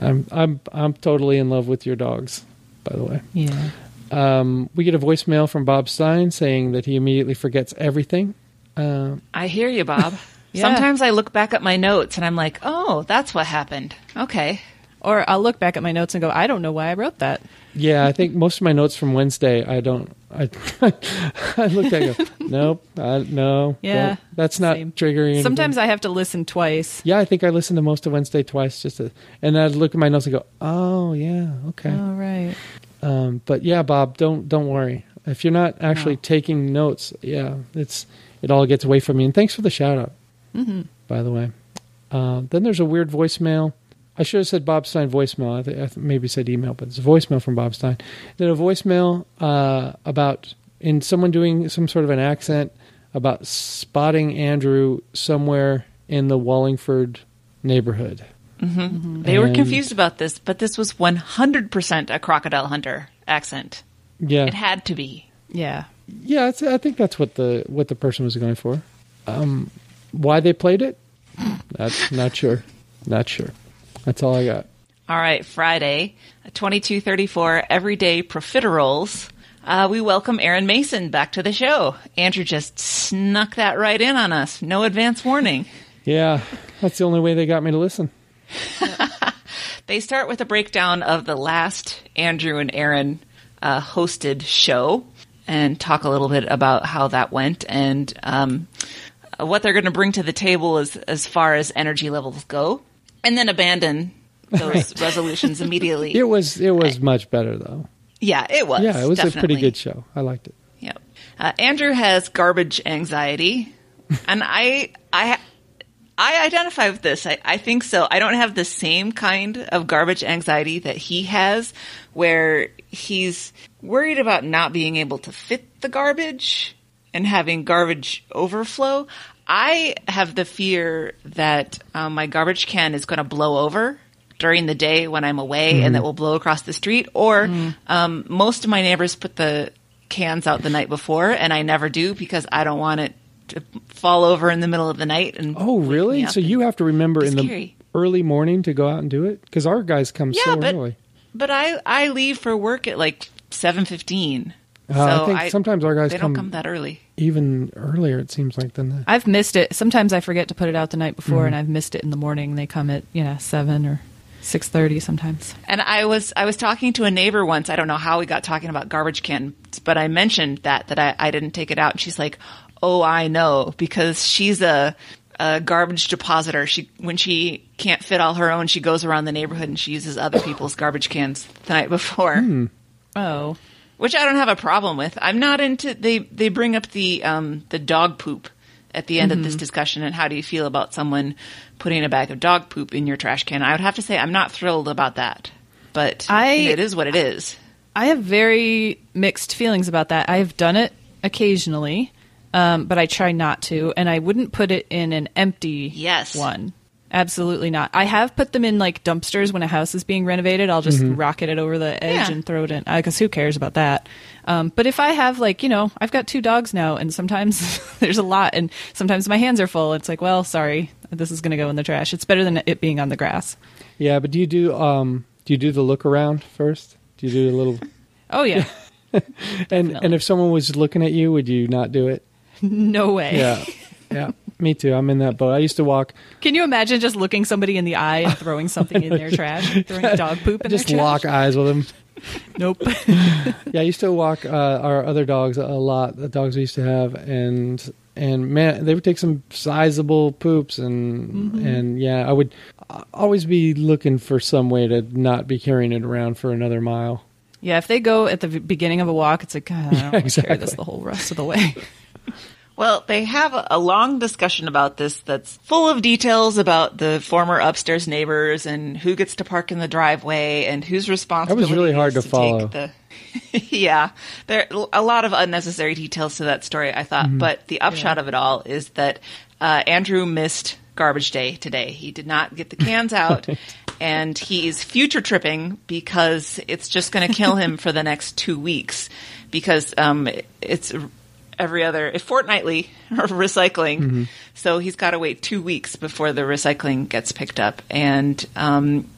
I'm I'm I'm totally in love with your dogs. By the way, Yeah. um, we get a voicemail from Bob Stein saying that he immediately forgets everything. Um, I hear you, Bob. Yeah. Sometimes I look back at my notes and I'm like, oh, that's what happened. Okay. Or I'll look back at my notes and go, I don't know why I wrote that. yeah, I think most of my notes from Wednesday, I don't. I I looked at it, go, nope, I, no, Yeah, don't- that's not same. triggering. anything. Sometimes I have to listen twice. Yeah, I think I listened to most of Wednesday twice just to, and I'd look at my notes and go, "Oh yeah, okay." Oh, right. Um, but yeah, Bob, don't don't worry. If you're not actually No. taking notes, yeah, it's it all gets away from you. And thanks for the shout out, hmm by the way. Uh, then there's a weird voicemail. I should have said Bob Stein voicemail. I, th- I th- maybe said email, but it's a voicemail from Bob Stein. Then a voicemail uh, about in someone doing some sort of an accent about spotting Andrew somewhere in the Wallingford neighborhood. They were confused about this, but this was 100% a crocodile hunter accent. Yeah, It had to be. Yeah. Yeah, it's, I think that's what the what the person was going for. Um, why they played it? That's not sure. Not sure. That's all I got. All right, Friday, 2234 Everyday Profiteroles. Uh, we welcome Aaron Mason back to the show. Andrew just snuck that right in on us. No advance warning. Yeah, that's the only way they got me to listen. They start with a breakdown of the last Andrew and Aaron uh, hosted show and talk a little bit about how that went and um, what they're going to bring to the table as, as far as energy levels go, and then abandon those resolutions immediately. It was it was much better though. yeah, it was. Yeah, it was a pretty good show. I liked it. Yep. Uh, Andrew has garbage anxiety, and I, I, I identify with this. I, I think so. I don't have the same kind of garbage anxiety that he has, where he's worried about not being able to fit the garbage and having garbage overflow. I have the fear that um, my garbage can is going to blow over during the day when I'm away and that will blow across the street. Or um, most of my neighbors put the cans out the night before, and I never do because I don't want it to fall over in the middle of the night. And Oh, really? So you have to remember in the early morning to go out and do it because our guys come yeah, so but early. but I I leave for work at like seven fifteen. Uh, so I think sometimes our guys they come, don't come that early. Even earlier. It seems like than that. I've missed it. Sometimes I forget to put it out the night before, Mm-hmm. and I've missed it in the morning. They come at you know seven or six thirty sometimes. And I was I was talking to a neighbor once. I don't know how we got talking about garbage cans, but I mentioned that that I, I didn't take it out. And she's like, "Oh, I know," because she's a, a garbage depositor. She when she can't fit all her own, she goes around the neighborhood and she uses other people's garbage cans the night before. Oh, which I don't have a problem with. I'm not into they they bring up the um the dog poop at the end of Mm-hmm. this discussion and how do you feel about someone putting a bag of dog poop in your trash can? I would have to say I'm not thrilled about that. But I- it is what it is. I have very mixed feelings about that. I have done it occasionally, um, but I try not to, and I wouldn't put it in an empty Yes. one. Absolutely not. I have put them in like dumpsters when a house is being renovated. I'll just rocket it over the edge Yeah. and throw it in because who cares about that? Um, but if I have like you know I've got two dogs now, and sometimes there's a lot, and sometimes my hands are full. It's like, well, sorry, this is going to go in the trash. It's better than it being on the grass. Yeah, but do you do um do you do the look around first? Do you do a little Oh yeah. and and if someone was looking at you, would you not do it? No way. Yeah, yeah. Me too. I'm in that boat. I used to walk, Can you imagine just looking somebody in the eye and throwing something in their trash, throwing dog poop in just their trash? Just lock eyes with them. Nope. Yeah, I used to walk uh, our other dogs a lot. The dogs we used to have, and and man, they would take some sizable poops, and and yeah, I would always be looking for some way to not be carrying it around for another mile. yeah, if they go at the beginning of a walk, it's like, God, I don't want to carry this the whole rest of the way. Well, they have a, a long discussion about this that's full of details about the former upstairs neighbors and who gets to park in the driveway and whose was really hard is to follow. The, yeah, there are a lot of unnecessary details to that story. I thought, Mm-hmm. but the upshot of it all is that uh, Andrew missed garbage day today. He did not get the cans out. And he's future tripping because it's just going to kill him for the next two weeks because um, it's every other if fortnightly or recycling. So he's got to wait two weeks before the recycling gets picked up, and um,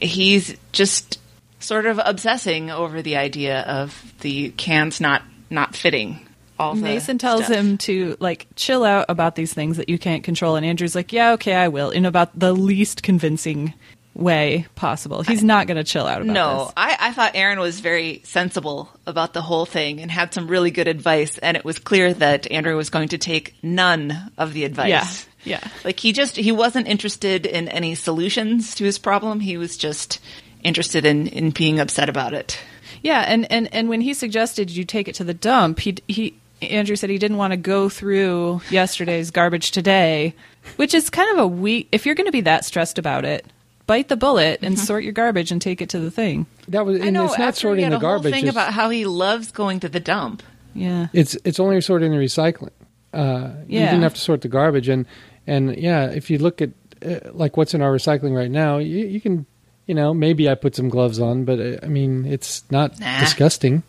he's just sort of obsessing over the idea of the cans not not fitting. All the Mason tells stuff. him to like chill out about these things that you can't control, and Andrew's like, "Yeah, okay, I will," in about the least convincing way possible. He's not going to chill out about No, this. I, I thought Aaron was very sensible about the whole thing and had some really good advice. And it was clear that Andrew was going to take none of the advice. Yeah, yeah. Like he just, he wasn't interested in any solutions to his problem. He was just interested in, in being upset about it. Yeah, and, and, and when he suggested you take it to the dump, he he Andrew said he didn't want to go through yesterday's garbage today, which is kind of a weak. If you're going to be that stressed about it, bite the bullet and sort your garbage and take it to the thing. That was, I know. it's not after he sorting had the a whole garbage. thing about how he loves going to the dump. Yeah, it's it's only sorting the recycling. Uh, You didn't have to sort the garbage, and and yeah, if you look at uh, like what's in our recycling right now, you, you can, you know, maybe I put some gloves on, but uh, I mean, it's not Nah. disgusting.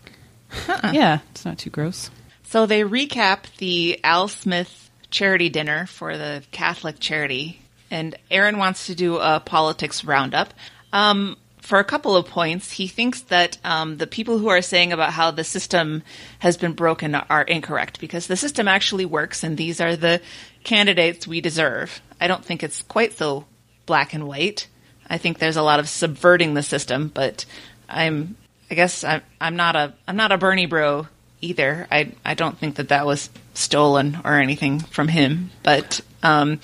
yeah, it's not too gross. So they recap the Al Smith charity dinner for the Catholic charity, and Aaron wants to do a politics roundup. Um, for a couple of points, he thinks that um, the people who are saying about how the system has been broken are incorrect because the system actually works, and these are the candidates we deserve. I don't think it's quite so black and white. I think there's a lot of subverting the system, but I'm, I guess I'm, I'm not a, I'm not a Bernie bro either. I, I don't think that that was stolen or anything from him. But, um,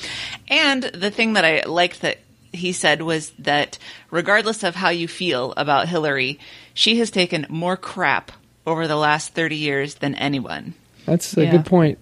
and the thing that I liked that he said was that regardless of how you feel about Hillary, she has taken more crap over the last 30 years than anyone. That's a Yeah. good point.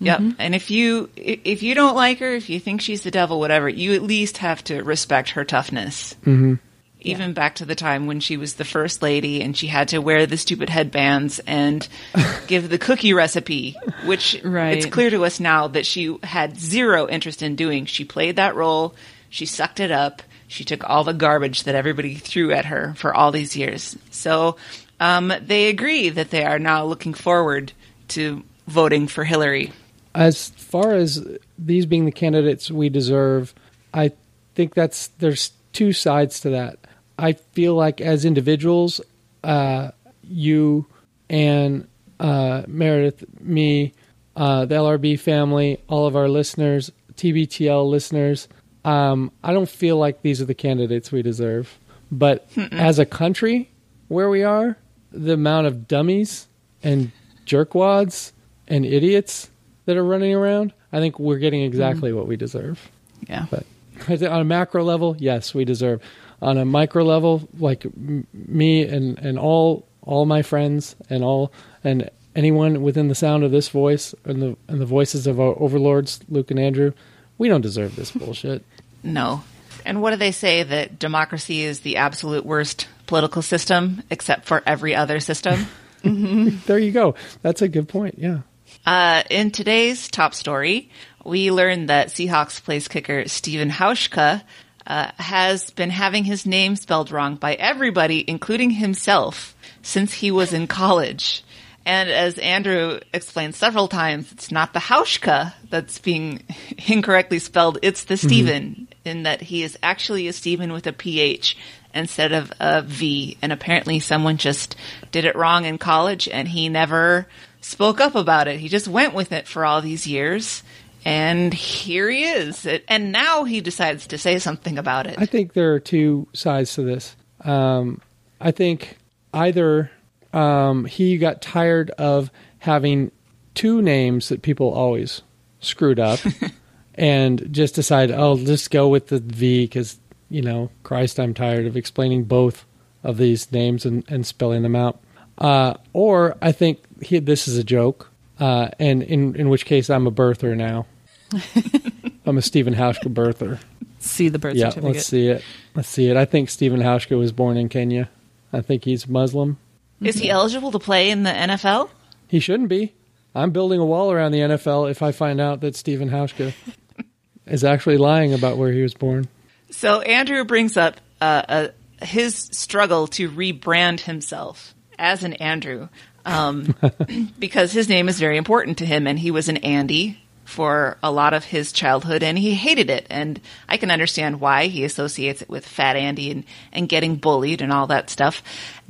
Yep. And if you if you don't like her, if you think she's the devil, whatever, you at least have to respect her toughness. Mm-hmm. Even back to the time when she was the first lady and she had to wear the stupid headbands and give the cookie recipe, which Right. it's clear to us now that she had zero interest in doing. She played that role, she sucked it up, she took all the garbage that everybody threw at her for all these years. So um, they agree that they are now looking forward to voting for Hillary. As far as these being the candidates we deserve, I think that's there's two sides to that. I feel like as individuals, uh, you and uh, Meredith, me, uh, the LRB family, all of our listeners, TBTL listeners, um, I don't feel like these are the candidates we deserve. But as a country, where we are, the amount of dummies and jerkwads and idiots that are running around, I think we're getting exactly what we deserve. Yeah. But on a macro level, yes, we deserve. On a micro level, like m- me and, and all all my friends and all and anyone within the sound of this voice and the and the voices of our overlords, Luke and Andrew, we don't deserve this bullshit. No. And what do they say that democracy is the absolute worst political system except for every other system? There you go. That's a good point. Yeah. Uh, in today's top story, we learned that Seahawks place kicker Steven Hauschka uh, has been having his name spelled wrong by everybody, including himself, since he was in college. And as Andrew explained several times, it's not the Hauschka that's being incorrectly spelled, it's the Steven, in that he is actually a Steven with a PH instead of a V. And apparently someone just did it wrong in college and he never spoke up about it. He just went with it for all these years. And here he is. And now he decides to say something about it. I think there are two sides to this. Um, I think either um, he got tired of having two names that people always screwed up and just decided, oh, let's go with the V because, you know, Christ, I'm tired of explaining both of these names and, and spelling them out. Uh, or I think he, this is a joke, uh, and in, in which case I'm a birther now. I'm a Stephen Hauschka birther. See the birth Yeah, certificate. let's see it. Let's see it. I think Stephen Hauschka was born in Kenya. I think he's Muslim. Is he eligible to play in the NFL? He shouldn't be. I'm building a wall around the NFL if I find out that Stephen Hauschka is actually lying about where he was born. So Andrew brings up uh, uh, his struggle to rebrand himself as an Andrew um, because his name is very important to him, and he was an Andy for a lot of his childhood, and he hated it. And I can understand why he associates it with Fat Andy and, and getting bullied and all that stuff.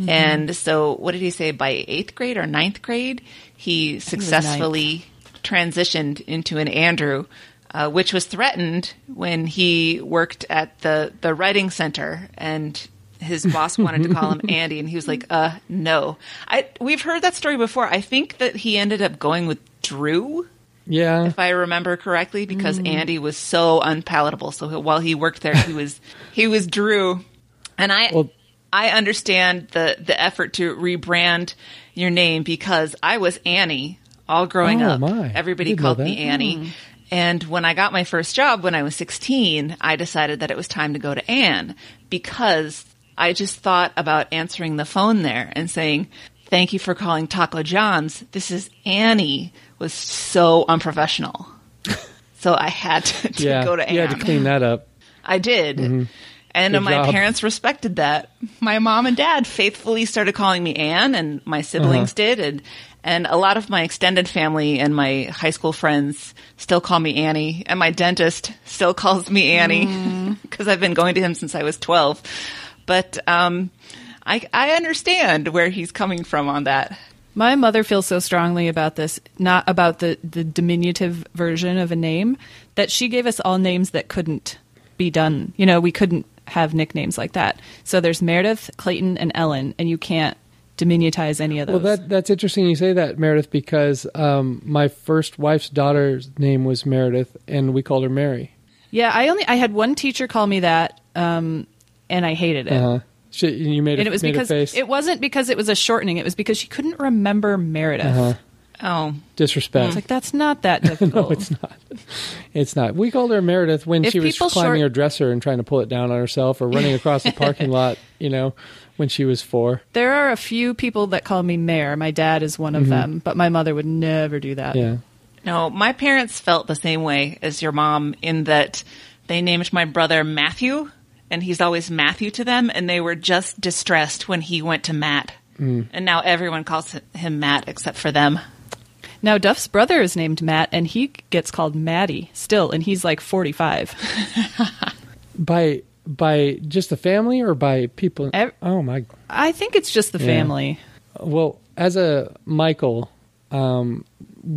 And so, what did he say? By eighth grade or ninth grade, he successfully transitioned into an Andrew, uh, which was threatened when he worked at the, the writing center and his boss wanted to call him Andy and he was like, uh, no. I, we've heard that story before. I think that he ended up going with Drew, Yeah. if I remember correctly, because Andy was so unpalatable. So while he worked there, he was, he was Drew. And I, Well- I understand the, the effort to rebrand your name because I was Annie all growing Oh, up. my. Everybody called me. Annie. And when I got my first job when I was 16, I decided that it was time to go to Anne because I just thought about answering the phone there and saying, thank you for calling Taco John's. This is Annie was so unprofessional. so I had to, to yeah. go to Anne. you had to clean that up. I did. And Good my job. parents respected that. My mom and dad faithfully started calling me Anne, and my siblings Uh-huh. did, and and a lot of my extended family and my high school friends still call me Annie, and my dentist still calls me Annie because I've been going to him since I was twelve. But um, I I understand where he's coming from on that. My mother feels so strongly about this, not about the, the diminutive version of a name, that she gave us all names that couldn't be done. You know, we couldn't have nicknames like that. So there's Meredith, Clayton, and Ellen, and you can't diminutize any of those. Well, that that's interesting you say that, Meredith, because um, my first wife's daughter's name was Meredith, and we called her Mary. yeah, I only I had one teacher call me that, um, and I hated it. Uh-huh. She, you made a, And it was made a because face. it wasn't because it was a shortening. It was because she couldn't remember Meredith. Uh-huh. Oh, disrespect. It's like that's not that difficult. no, it's not. It's not. We called her Meredith when If she was climbing short- her dresser and trying to pull it down on herself, or running across the parking lot. You know, when she was four. There are a few people that call me Mayor. My dad is one of them, but my mother would never do that. Yeah. No, my parents felt the same way as your mom in that they named my brother Matthew, and he's always Matthew to them, and they were just distressed when he went to Matt. And now everyone calls him Matt except for them. Now Duff's brother is named Matt, and he gets called Matty still, and he's like forty-five. By by just the family or by people? Ev- oh my. I think it's just the Yeah. family. Well, as a Michael, um,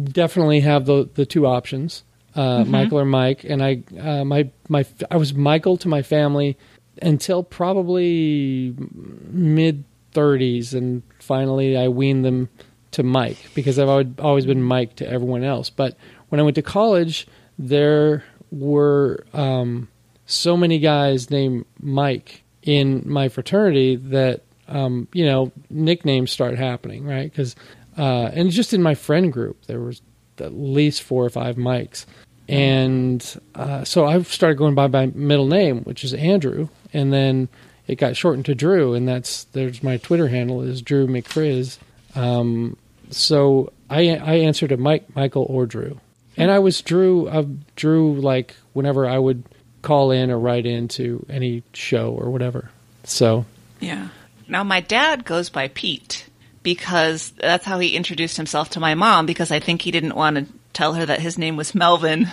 definitely have the the two options, uh, Michael or Mike. And I uh, my my I was Michael to my family until probably mid thirties, and finally I weaned them to Mike because I've always, always been Mike to everyone else. But when I went to college, there were um, so many guys named Mike in my fraternity that um, you know nicknames start happening, right? Because uh, and just in my friend group, there was at least four or five mics. and uh, so I started going by my middle name, which is Andrew, and then it got shortened to Drew, and that's there's my Twitter handle is Drew McFrizz. Um, so I I answered to Mike, Michael, or Drew, and I was Drew. I Drew like whenever I would call in or write into any show or whatever. So Yeah. Now my dad goes by Pete because that's how he introduced himself to my mom because I think he didn't want to tell her that his name was Melvin.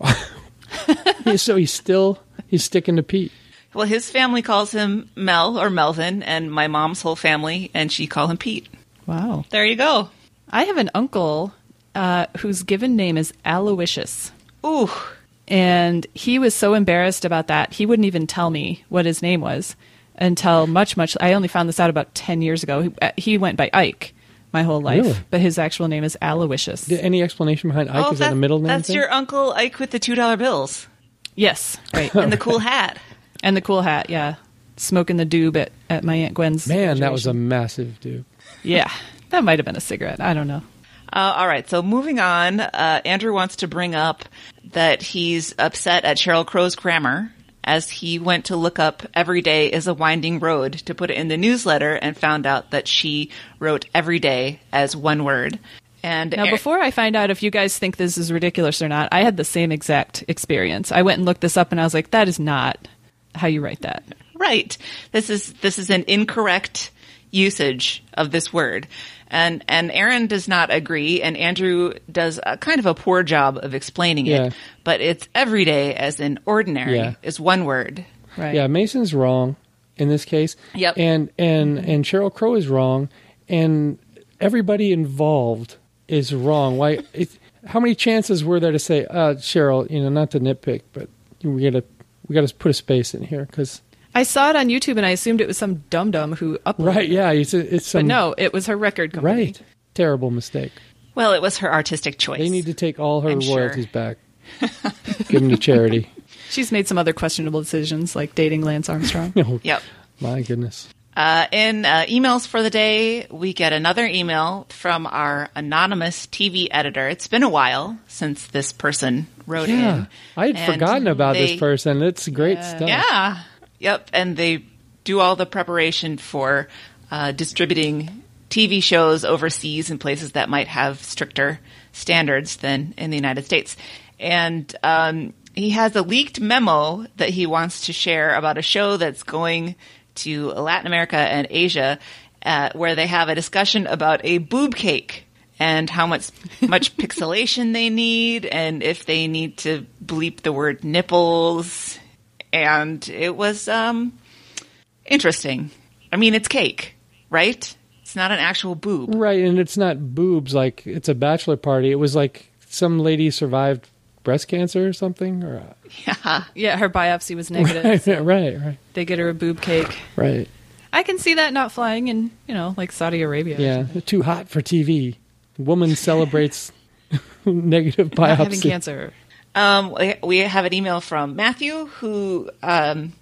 so he's still he's sticking to Pete. Well, his family calls him Mel or Melvin and my mom's whole family and she call him Pete. Wow. There you go. I have an uncle uh, whose given name is Aloysius. Ooh. And he was so embarrassed about that, he wouldn't even tell me what his name was until much, much. I only found this out about 10 years ago. He, uh, he went by Ike my whole life, Really? but his actual name is Aloysius. Did- Any explanation behind Ike? oh, Is that a middle name? That's thing? your uncle Ike with the two dollar bills Yes, right. and the cool hat. and the cool hat, yeah. Smoking the doob at, at my Aunt Gwen's. man. That was a massive dude. Yeah, that might have been a cigarette. I don't know. Uh, all right, so moving on, uh, Andrew wants to bring up that he's upset at Sheryl Crow's grammar as he went to look up "Every day is a winding road" to put it in the newsletter and found out that she wrote "every day" as one word. And Now, before I find out if you guys think this is ridiculous or not, I had the same exact experience. I went and looked this up, and I was like, "That is not how you write that." Right. This is this is an incorrect usage of this word. And and Aaron does not agree and Andrew does a kind of a poor job of explaining Yeah. it. But it's everyday as in ordinary Yeah. is one word. Right? Yeah, Mason's wrong in this case. Yep. And and and Sheryl Crow is wrong, and everybody involved is wrong. Why? It, how many chances were there to say, uh, Sheryl? You know, not to nitpick, but we gotta we gotta put a space in here because I saw it on YouTube, and I assumed it was some dum dum who uploaded. right, yeah, it's it's some But no, it was her record company. right terrible mistake. Well, it was her artistic choice. They need to take all her I'm sure. royalties back, give them to charity. She's made some other questionable decisions, like dating Lance Armstrong. Oh, Yep. my goodness. Uh, in uh, emails for the day, we get another email from our anonymous TV editor. It's been a while since this person wrote Yeah, in. I had forgotten about they- this person. It's great stuff. Yeah. Yep. And they do all the preparation for uh, distributing TV shows overseas in places that might have stricter standards than in the United States. And um, he has a leaked memo that he wants to share about a show that's going to Latin America and Asia, uh, where they have a discussion about a boob cake and how much much pixelation they need, and if they need to bleep the word nipples. And it was um, interesting. I mean, it's cake, right? It's not an actual boob. Right, and it's not boobs like it's a bachelor party. It was like some lady survived breast cancer or something. Or Yeah. yeah, her biopsy was negative. right, so right, right, they get her a boob cake. right. I can see that not flying in, you know, like Saudi Arabia. Yeah, too hot for TV. Woman celebrates negative biopsy. Not having cancer. Um, we- have an email from Matthew who um,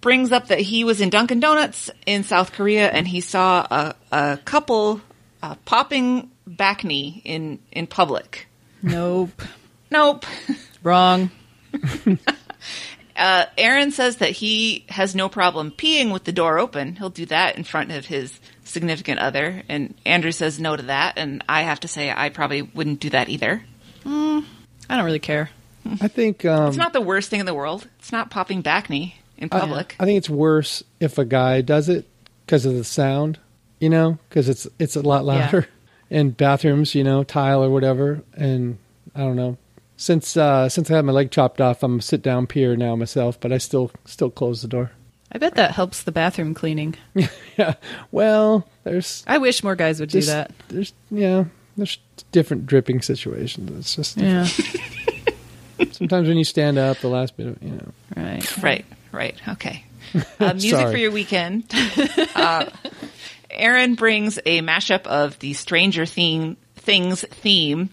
brings up that he was in Dunkin' Donuts in South Korea and he saw a, a couple uh, popping back knee in, in public. Nope. Nope. Wrong. Uh, Aaron says that he has no problem peeing with the door open. He'll do that in front of his significant other. And Andrew says no to that. And I have to say, I probably wouldn't do that either. I don't really care. I think um, It's not the worst thing in the world. It's not popping back knee in public. I think it's worse if a guy does it because of the sound, you know, because it's it's a lot louder. In bathrooms, you know, tile or whatever, and I don't know. Since uh, since I had my leg chopped off, I'm a sit down peer now myself, but I still still close the door. I bet that helps the bathroom cleaning. Yeah, well, there's I wish more guys would do that. There's yeah, there's different dripping situations. It's just Yeah. sometimes when you stand up, the last bit of you know. right. Right, right. Okay. Uh, music Sorry. for your weekend. uh, Aaron brings a mashup of the Stranger theme, Things theme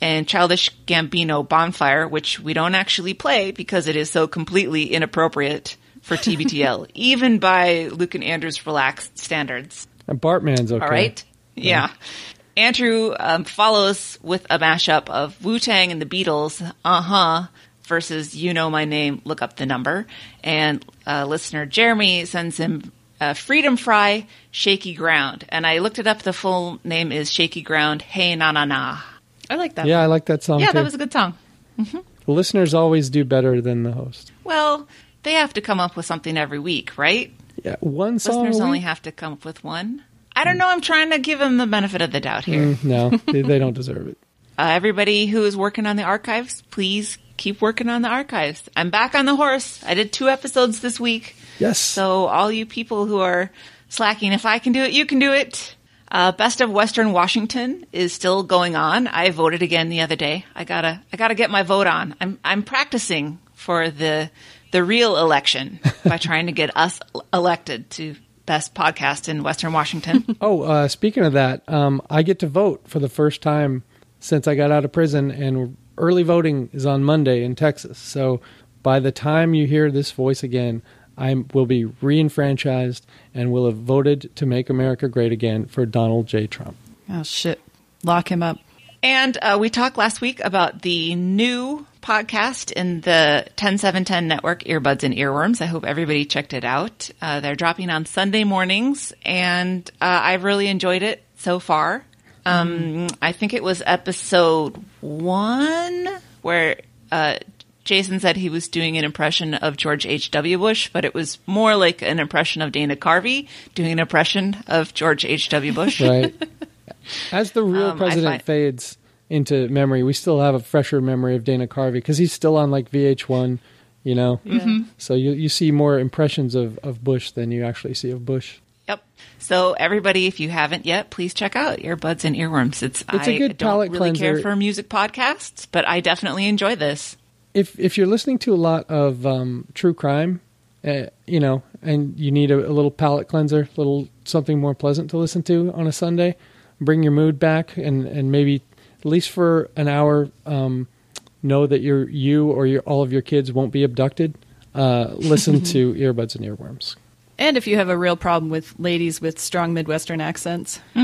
and Childish Gambino Bonfire, which we don't actually play because it is so completely inappropriate for TBTL, even by Luke and Andrew's relaxed standards. And Bartman's okay. All right. Yeah. Andrew um, follows with a mashup of Wu Tang and the Beatles, uh huh, versus You Know My Name, Look Up the Number. And uh, listener Jeremy sends him uh, Freedom Fry, Shaky Ground. And I looked it up. The full name is Shaky Ground, Hey Na Na Na. I like that. Yeah, I like that song Yeah, too. that was a good song. the listeners always do better than the host. Well, they have to come up with something every week, right? Yeah, one song. Listeners only have to come up with one. I don't know. I'm trying to give them the benefit of the doubt here. Mm, no, they, they don't deserve it. Uh, everybody who is working on the archives, please keep working on the archives. I'm back on the horse. I did two episodes this week. Yes. So all you people who are slacking, if I can do it, you can do it. Uh, Best of Western Washington is still going on. I voted again the other day. I gotta, I gotta get my vote on. I'm, I'm practicing for the, the real election by trying to get us elected to best podcast in Western Washington. Oh, uh, speaking of that, um, I get to vote for the first time since I got out of prison, and early voting is on Monday in Texas. So by the time you hear this voice again, I will be reenfranchised and will have voted to make America great again for Donald J. Trump. Oh shit! Lock him up. And uh, we talked last week about the new podcast in the 10710 network, Earbuds and Earworms. I hope everybody checked it out. Uh, they're dropping on Sunday mornings, and uh, I've really enjoyed it so far. Um, I think it was episode one where uh, Jason said he was doing an impression of George H.W. Bush, but it was more like an impression of Dana Carvey doing an impression of George H.W. Bush. Right. As the real Um, president find- fades into memory, we still have a fresher memory of Dana Carvey because he's still on like VH1, you know. So you you see more impressions of, of Bush than you actually see of Bush. Yep. So everybody, if you haven't yet, please check out Earbuds and Earworms. It's, It's a I good don't palate really care cleanser. for music podcasts, but I definitely enjoy this. if if you're listening to a lot of um, true crime, uh, you know, and you need a, a little palate cleanser, a little something more pleasant to listen to on a Sunday, bring your mood back, and and maybe at least for an hour, um, know that your you or your all of your kids won't be abducted. Uh, listen to earbuds and earworms. And if you have a real problem with ladies with strong Midwestern accents,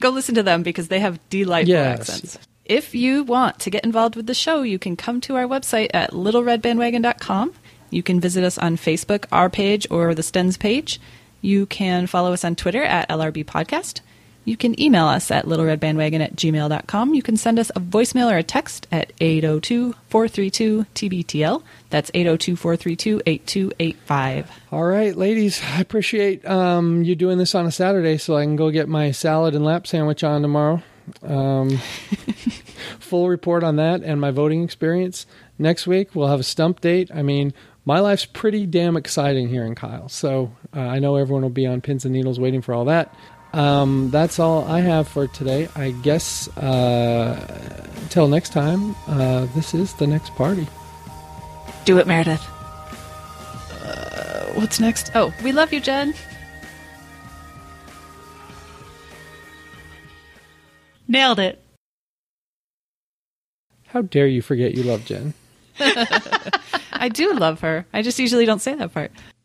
go listen to them because they have delightful Yes. accents. If you want to get involved with the show, you can come to our website at littleredbandwagon.com. You can visit us on Facebook, our page, or the Stens page. You can follow us on Twitter at LRB Podcast. You can email us at littleredbandwagon at gmail.com. You can send us a voicemail or a text at 802 432 TBTL. That's 802 432 8285. All right, ladies, I appreciate um, you doing this on a Saturday so I can go get my salad and lap sandwich on tomorrow. Um, full report on that and my voting experience next week. We'll have a stump date. I mean, my life's pretty damn exciting here in Kyle, so uh, I know everyone will be on pins and needles waiting for all that. Um, that's all I have for today. I guess uh, until next time, uh, this is the next party. Do it, Meredith. What's next? Oh, we love you, Jen. Nailed it. How dare you forget you love Jen? I do love her. I just usually don't say that part.